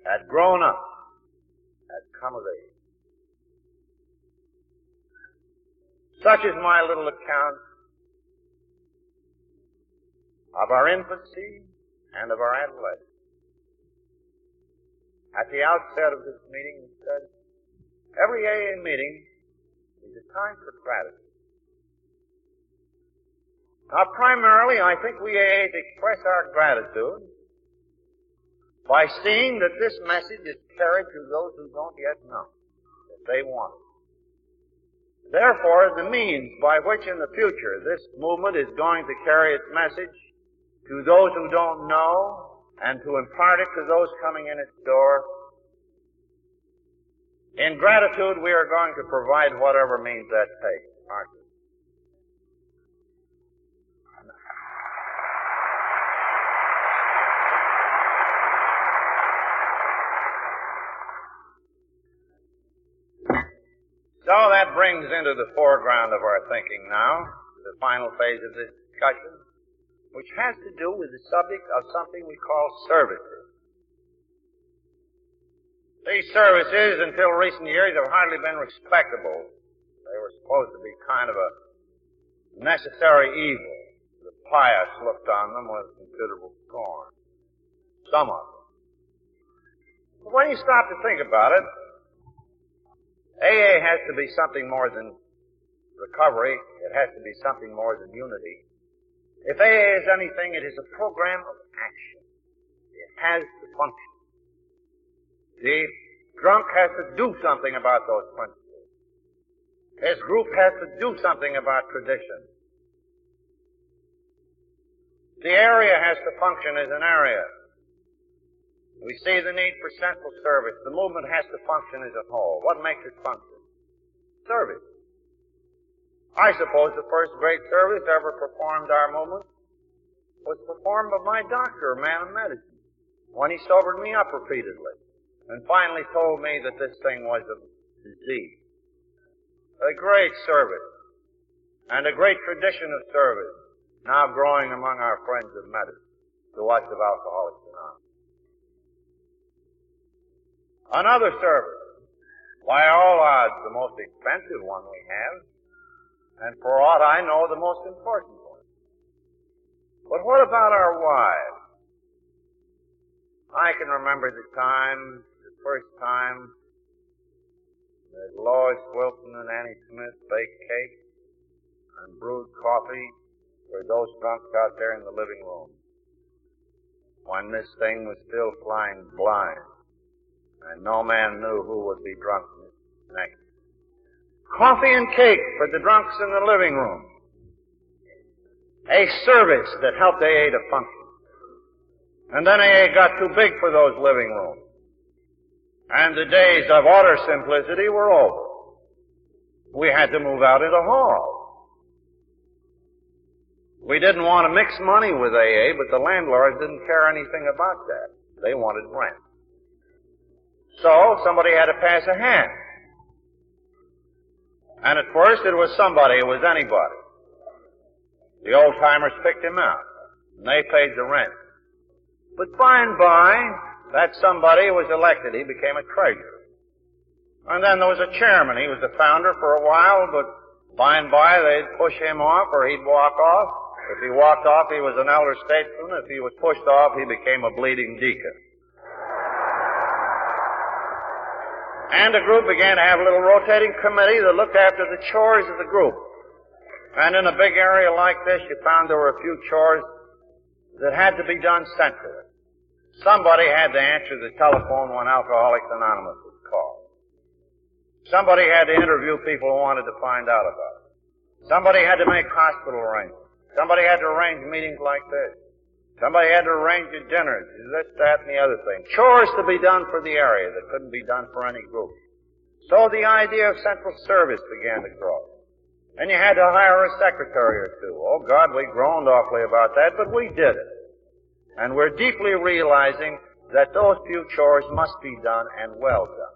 had grown up, had come of age. Such is my little account of our infancy and of our adolescence. At the outset of this meeting, we said, every AA meeting is a time for gratitude. Now, primarily, I think we AAs express our gratitude by seeing that this message is carried to those who don't yet know that they want it. Therefore, the means by which in the future this movement is going to carry its message to those who don't know and to impart it to those coming in its door. In gratitude, we are going to provide whatever means that takes, aren't we? So that brings into the foreground of our thinking now, the final phase of this discussion, which has to do with the subject of something we call services. These services, until recent years, have hardly been respectable. They were supposed to be kind of a necessary evil. The pious looked on them with considerable scorn. Some of them. But when you stop to think about it, AA has to be something more than recovery. It has to be something more than unity. If AA is anything, it is a program of action. It has to function. The drunk has to do something about those principles. His group has to do something about tradition. The area has to function as an area. We see the need for central service. The movement has to function as a whole. What makes it function? Service. I suppose the first great service ever performed our movement was performed by my doctor, a man of medicine, when he sobered me up repeatedly and finally told me that this thing was a disease. A great service and a great tradition of service now growing among our friends of medicine, the us of Alcoholics Anonymous. Another service, by all odds the most expensive one we have, and for aught I know, the most important one. But what about our wives? I can remember the time, the first time that Lois Wilson and Annie Smith baked cake and brewed coffee for those drunks out there in the living room. When this thing was still flying blind and no man knew who would be drunk next. Coffee and cake for the drunks in the living room. A service that helped AA to function. And then AA got too big for those living rooms. And the days of utter simplicity were over. We had to move out into hall. We didn't want to mix money with AA, but the landlords didn't care anything about that. They wanted rent. So somebody had to pass a hand. And at first it was somebody, it was anybody. The old timers picked him out. And they paid the rent. But by and by, that somebody was elected. He became a treasurer. And then there was a chairman. He was the founder for a while, but by and by they'd push him off or he'd walk off. If he walked off, he was an elder statesman. If he was pushed off, he became a bleeding deacon. And the group began to have a little rotating committee that looked after the chores of the group. And in a big area like this, you found there were a few chores that had to be done centrally. Somebody had to answer the telephone when Alcoholics Anonymous was called. Somebody had to interview people who wanted to find out about it. Somebody had to make hospital arrangements. Somebody had to arrange meetings like this. Somebody had to arrange your dinners, this, that, and the other thing. Chores to be done for the area that couldn't be done for any group. So the idea of central service began to grow. And you had to hire a secretary or two. Oh God, we groaned awfully about that, but we did it. And we're deeply realizing that those few chores must be done and well done.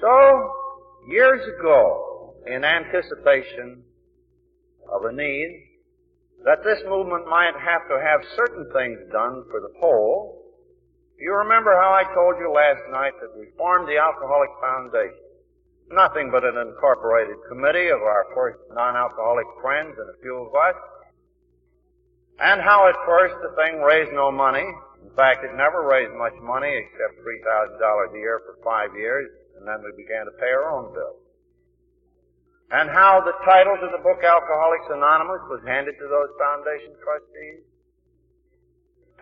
So, years ago, in anticipation of a need that this movement might have to have certain things done for the whole, you remember how I told you last night that we formed the Alcoholic Foundation. Nothing but an incorporated committee of our first non-alcoholic friends and a few of us. And how at first the thing raised no money. In fact, it never raised much money except $3,000 a year for five years, and then we began to pay our own bills. And how the title to the book Alcoholics Anonymous was handed to those foundation trustees.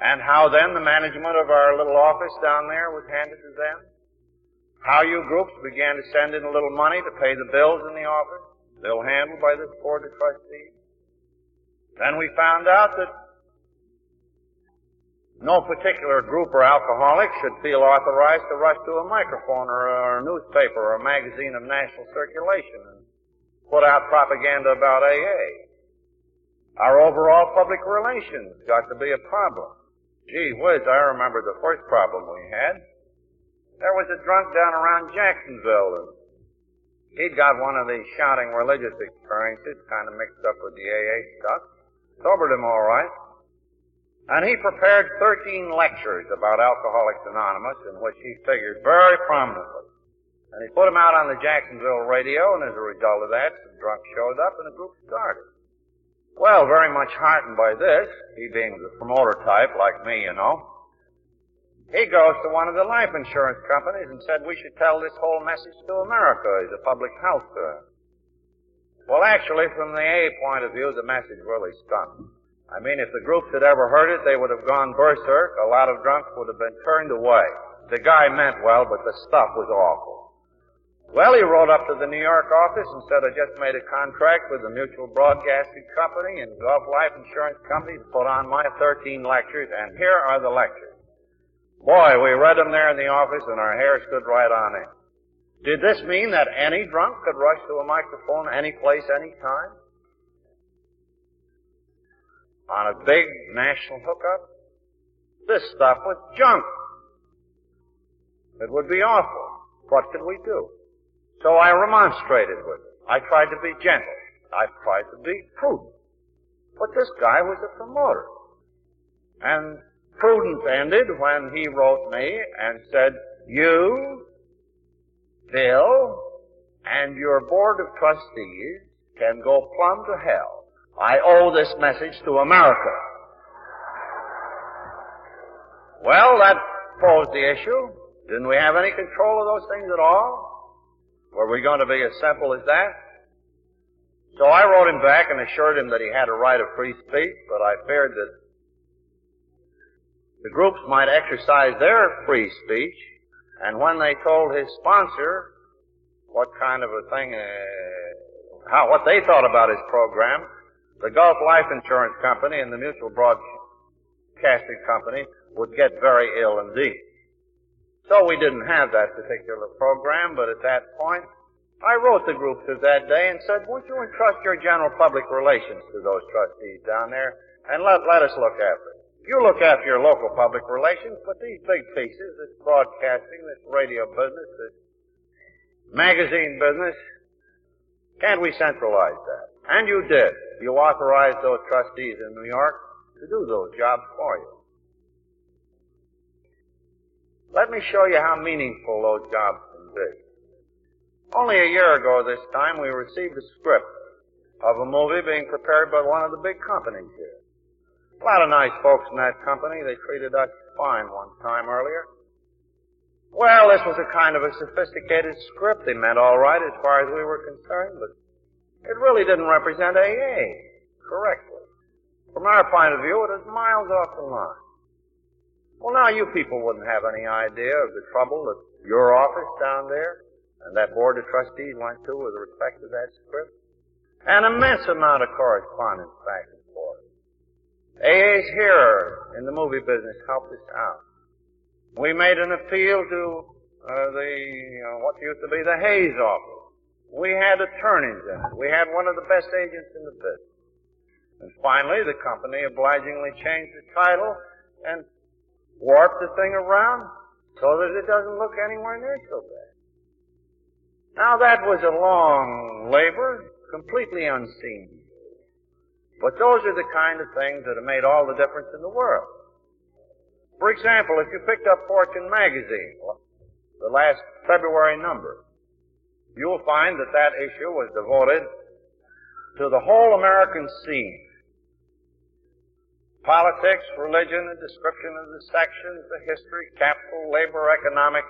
And how then the management of our little office down there was handed to them. How you groups began to send in a little money to pay the bills in the office, bill handled by this board of trustees. Then we found out that no particular group or alcoholic should feel authorized to rush to a microphone or a newspaper or a magazine of national circulation and put out propaganda about AA. Our overall public relations got to be a problem. Gee whiz, I remember the first problem we had. There was a drunk down around Jacksonville, and he'd got one of these shouting religious experiences, kind of mixed up with the AA stuff. Sobered him all right. And he prepared 13 lectures about Alcoholics Anonymous, in which he figured very prominently. And he put him out on the Jacksonville radio, and as a result of that, some drunks showed up, and the group started. Well, very much heartened by this, he being the promoter type, like me, you know, he goes to one of the life insurance companies and said we should tell this whole message to America as a public health. Well, actually, from the A point of view, the message really stunk. I mean, if the groups had ever heard it, they would have gone berserk. A lot of drunks would have been turned away. The guy meant well, but the stuff was awful. Well, he wrote up to the New York office and said, I just made a contract with the Mutual Broadcasting Company and Gulf Life Insurance Company to put on my 13 lectures, and here are the lectures. Boy, we read them there in the office and our hair stood right on end. Did this mean that any drunk could rush to a microphone any place, any time? On a big national hookup? This stuff was junk. It would be awful. What could we do? So I remonstrated with him. I tried to be gentle. I tried to be prudent. But this guy was a promoter. And prudence ended when he wrote me and said, you, Bill, and your board of trustees can go plumb to hell. I owe this message to America. Well, that posed the issue. Didn't we have any control of those things at all? Were we going to be as simple as that? So I wrote him back and assured him that he had a right of free speech, but I feared that the groups might exercise their free speech, and when they told his sponsor what kind of a thing, uh, how, what they thought about his program, the Gulf Life Insurance Company and the Mutual Broadcasting Company would get very ill indeed. So we didn't have that particular program, but at that point, I wrote the groups of that day and said, won't you entrust your general public relations to those trustees down there and let, let us look after it. You look after your local public relations, but these big pieces, this broadcasting, this radio business, this magazine business, can't we centralize that? And you did. You authorized those trustees in New York to do those jobs for you. Let me show you how meaningful those jobs can be. Only a year ago this time, we received a script of a movie being prepared by one of the big companies here. A lot of nice folks in that company. They treated us fine one time earlier. Well, this was a kind of a sophisticated script. They meant all right as far as we were concerned, but it really didn't represent AA correctly. From our point of view, it was miles off the line. Well, now you people wouldn't have any idea of the trouble that your office down there and that board of trustees went to with respect to that script. An immense amount of correspondence back and forth. AA's here in the movie business helped us out. We made an appeal to uh, the uh, what used to be the Hays office. We had attorneys in it. We had one of the best agents in the business. And finally, the company obligingly changed the title and warped the thing around so that it doesn't look anywhere near so bad. Now that was a long labor, completely unseen. But those are the kind of things that have made all the difference in the world. For example, if you picked up Fortune magazine, the last February number, you'll find that that issue was devoted to the whole American scene. Politics, religion, a description of the sections, the history, capital, labor, economics.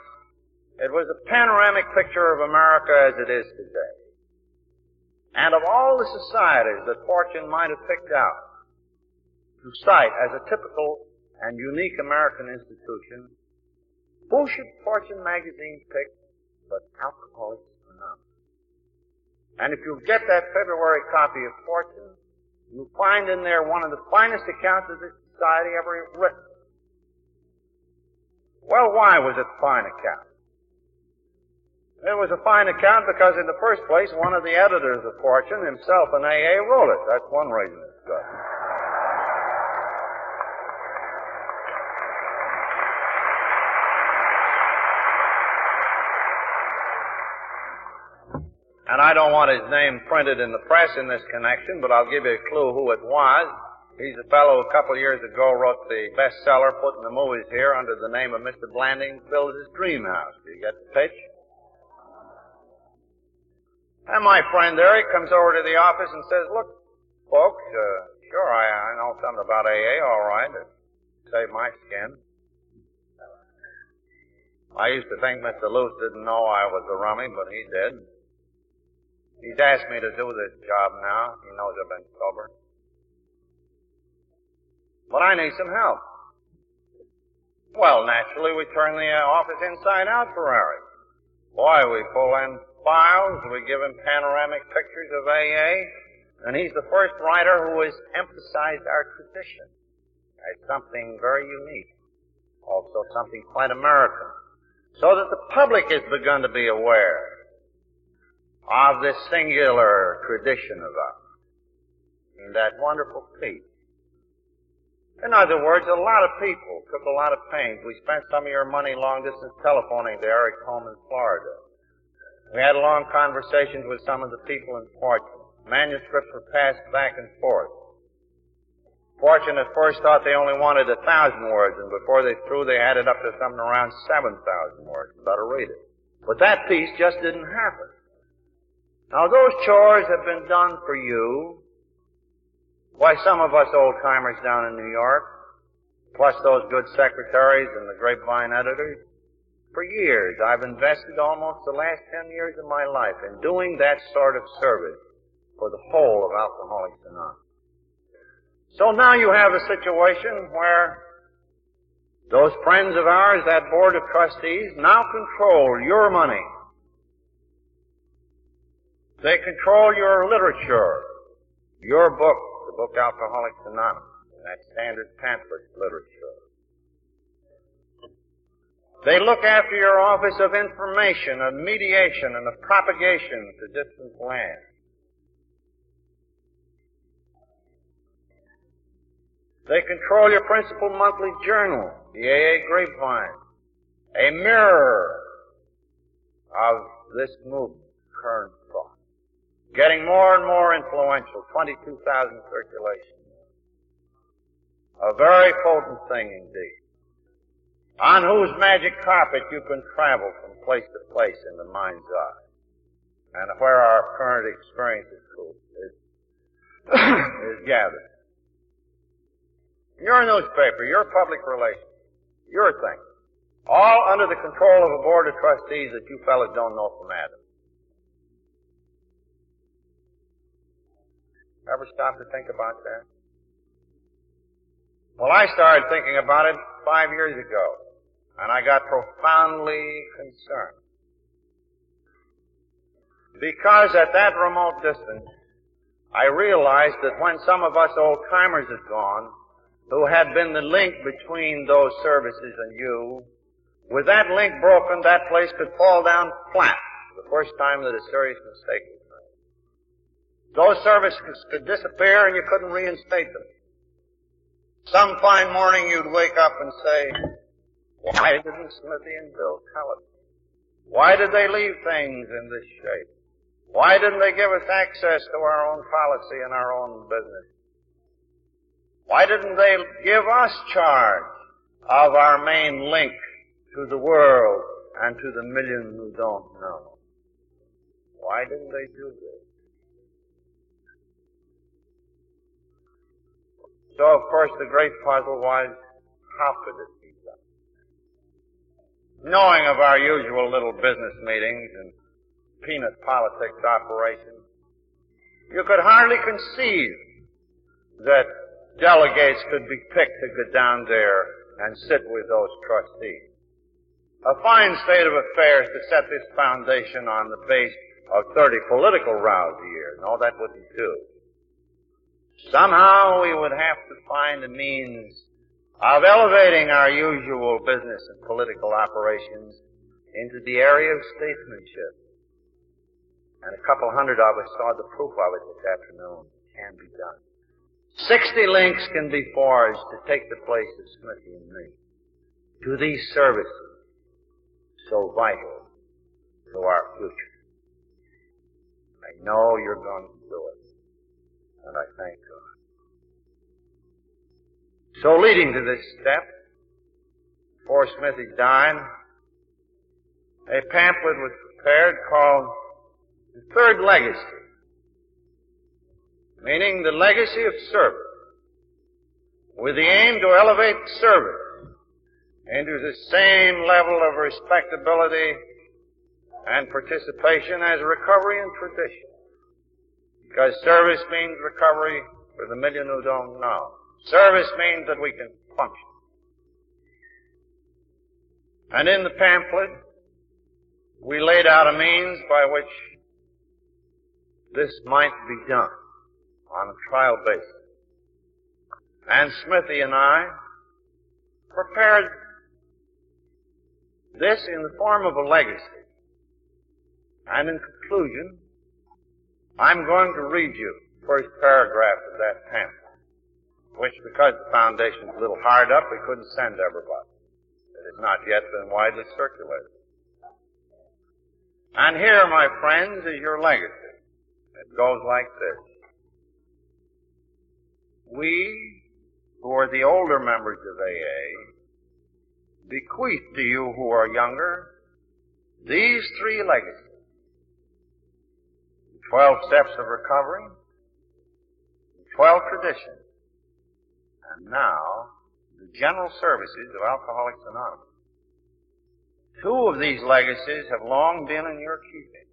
It was a panoramic picture of America as it is today. And of all the societies that Fortune might have picked out to cite as a typical and unique American institution, who should Fortune magazine pick but Alcoholics Anonymous? And if you get that February copy of Fortune, you'll find in there one of the finest accounts of this society ever written. Well, why was it a fine account? It was a fine account because in the first place, one of the editors of Fortune, himself an AA, wrote it. That's one reason it's good. And I don't want his name printed in the press in this connection, but I'll give you a clue who it was. He's a fellow a couple of years ago wrote the bestseller, put in the movies here under the name of Mr. Blanding Builds His Dream House. Do you get the pitch? And my friend there, he comes over to the office and says, look, folks, uh, sure, I, I know something about AA, all right. It saved my skin. I used to think Mr. Luce didn't know I was a rummy, but he did. He's asked me to do this job now. He knows I've been sober. But I need some help. Well, naturally, we turn the uh, office inside out for. Boy, we pull in files. We give him panoramic pictures of AA. And he's the first writer who has emphasized our tradition as something very unique. Also something quite American. So that the public has begun to be aware of this singular tradition of us. And that wonderful peace. In other words, a lot of people took a lot of pains. We spent some of your money long distance telephoning to Eric home in Florida. We had long conversations with some of the people in Fortune. Manuscripts were passed back and forth. Fortune at first thought they only wanted a thousand words, and before they through, they added up to something around seven thousand words. Better read it. But that piece just didn't happen. Now those chores have been done for you by some of us old timers down in New York, plus those good secretaries and the grapevine editors. For years, I've invested almost the last ten years of my life in doing that sort of service for the whole of Alcoholics Anonymous. So now you have a situation where those friends of ours, that board of trustees, now control your money. They control your literature, your book, the book Alcoholics Anonymous, that standard pamphlet literature. They look after your office of information, of mediation, and of propagation to distant lands. They control your principal monthly journal, the AA Grapevine, a mirror of this movement, current. Getting more and more influential, 22,000 circulation. A very potent thing indeed on whose magic carpet you can travel from place to place in the mind's eye, and where our current experience is, is, gathered. Your newspaper, your public relations, your thing, all under the control of a board of trustees that you fellas don't know from Adam. Ever stop to think about that? Well, I started thinking about it five years ago. And I got profoundly concerned. Because at that remote distance, I realized that when some of us old timers had gone, who had been the link between those services and you, with that link broken, that place could fall down flat the first time that a serious mistake was. Those services could disappear and you couldn't reinstate them. Some fine morning you'd wake up and say, why didn't Smithy and Bill tell us? Why did they leave things in this shape? Why didn't they give us access to our own policy and our own business? Why didn't they give us charge of our main link to the world and to the millions who don't know? Why didn't they do this? So of course the great puzzle was, how could it be done? Knowing of our usual little business meetings and peanut politics operations, you could hardly conceive that delegates could be picked to go down there and sit with those trustees. A fine state of affairs to set this foundation on the base of 30 political rows a year. No, that wouldn't do. Somehow we would have to find a means of elevating our usual business and political operations into the area of statesmanship. And a couple hundred of us saw the proof of it this afternoon. It can be done. Sixty links can be forged to take the place of Smithy and me to these services so vital to our future. I know you're going to do it. And I thank God. So leading to this step, before Smithy died, a pamphlet was prepared called The Third Legacy, meaning the legacy of service, with the aim to elevate service into the same level of respectability and participation as recovery and tradition. Because service means recovery for the million who don't know. Service means that we can function. And in the pamphlet, we laid out a means by which this might be done on a trial basis. And Smithy and I prepared this in the form of a legacy. And in conclusion, I'm going to read you the first paragraph of that pamphlet, which because the foundation's a little hard up, we couldn't send everybody. It has not yet been widely circulated. And here, my friends, is your legacy. It goes like this. We, who are the older members of AA, bequeath to you who are younger these three legacies. Twelve steps of recovery, twelve traditions, and now the general services of Alcoholics Anonymous. Two of these legacies have long been in your keeping.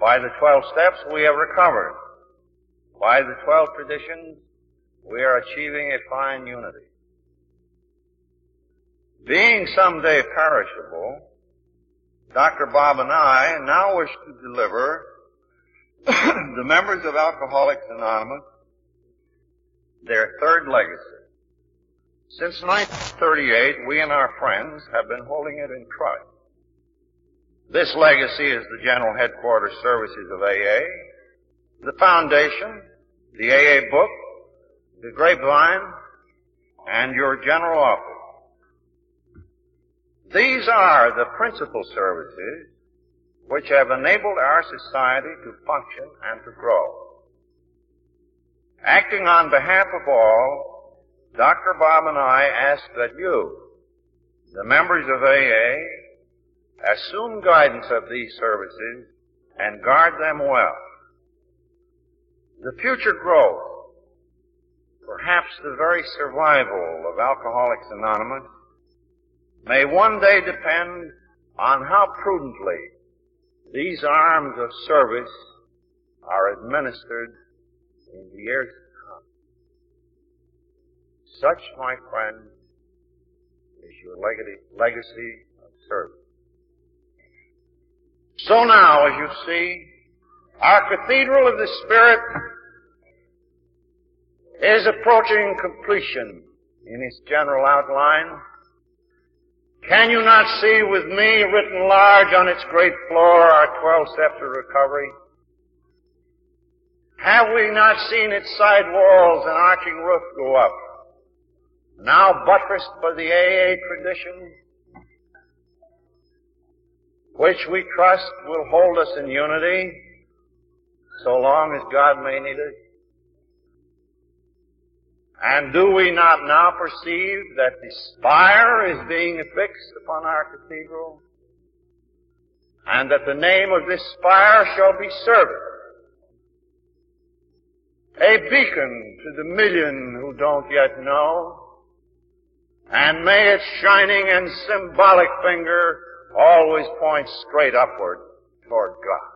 By the twelve steps we have recovered. By the twelve traditions we are achieving a fine unity. Being someday perishable, Dr. Bob and I now wish to deliver the members of Alcoholics Anonymous their third legacy. Since 1938, we and our friends have been holding it in trust. This legacy is the general headquarters services of AA, the foundation, the AA book, the grapevine, and your general office. These are the principal services which have enabled our society to function and to grow. Acting on behalf of all, Dr. Bob and I ask that you, the members of AA, assume guidance of these services and guard them well. The future growth, perhaps the very survival of Alcoholics Anonymous, may one day depend on how prudently these arms of service are administered in the years to come. Such, my friend, is your legacy of service. So now, as you see, our Cathedral of the Spirit is approaching completion in its general outline. Can you not see with me written large on its great floor our twelve steps of recovery? Have we not seen its side walls and arching roof go up? Now buttressed by the AA tradition, which we trust will hold us in unity so long as God may need us. And do we not now perceive that the spire is being affixed upon our cathedral? And that the name of this spire shall be service. A beacon to the million who don't yet know. And may its shining and symbolic finger always point straight upward toward God.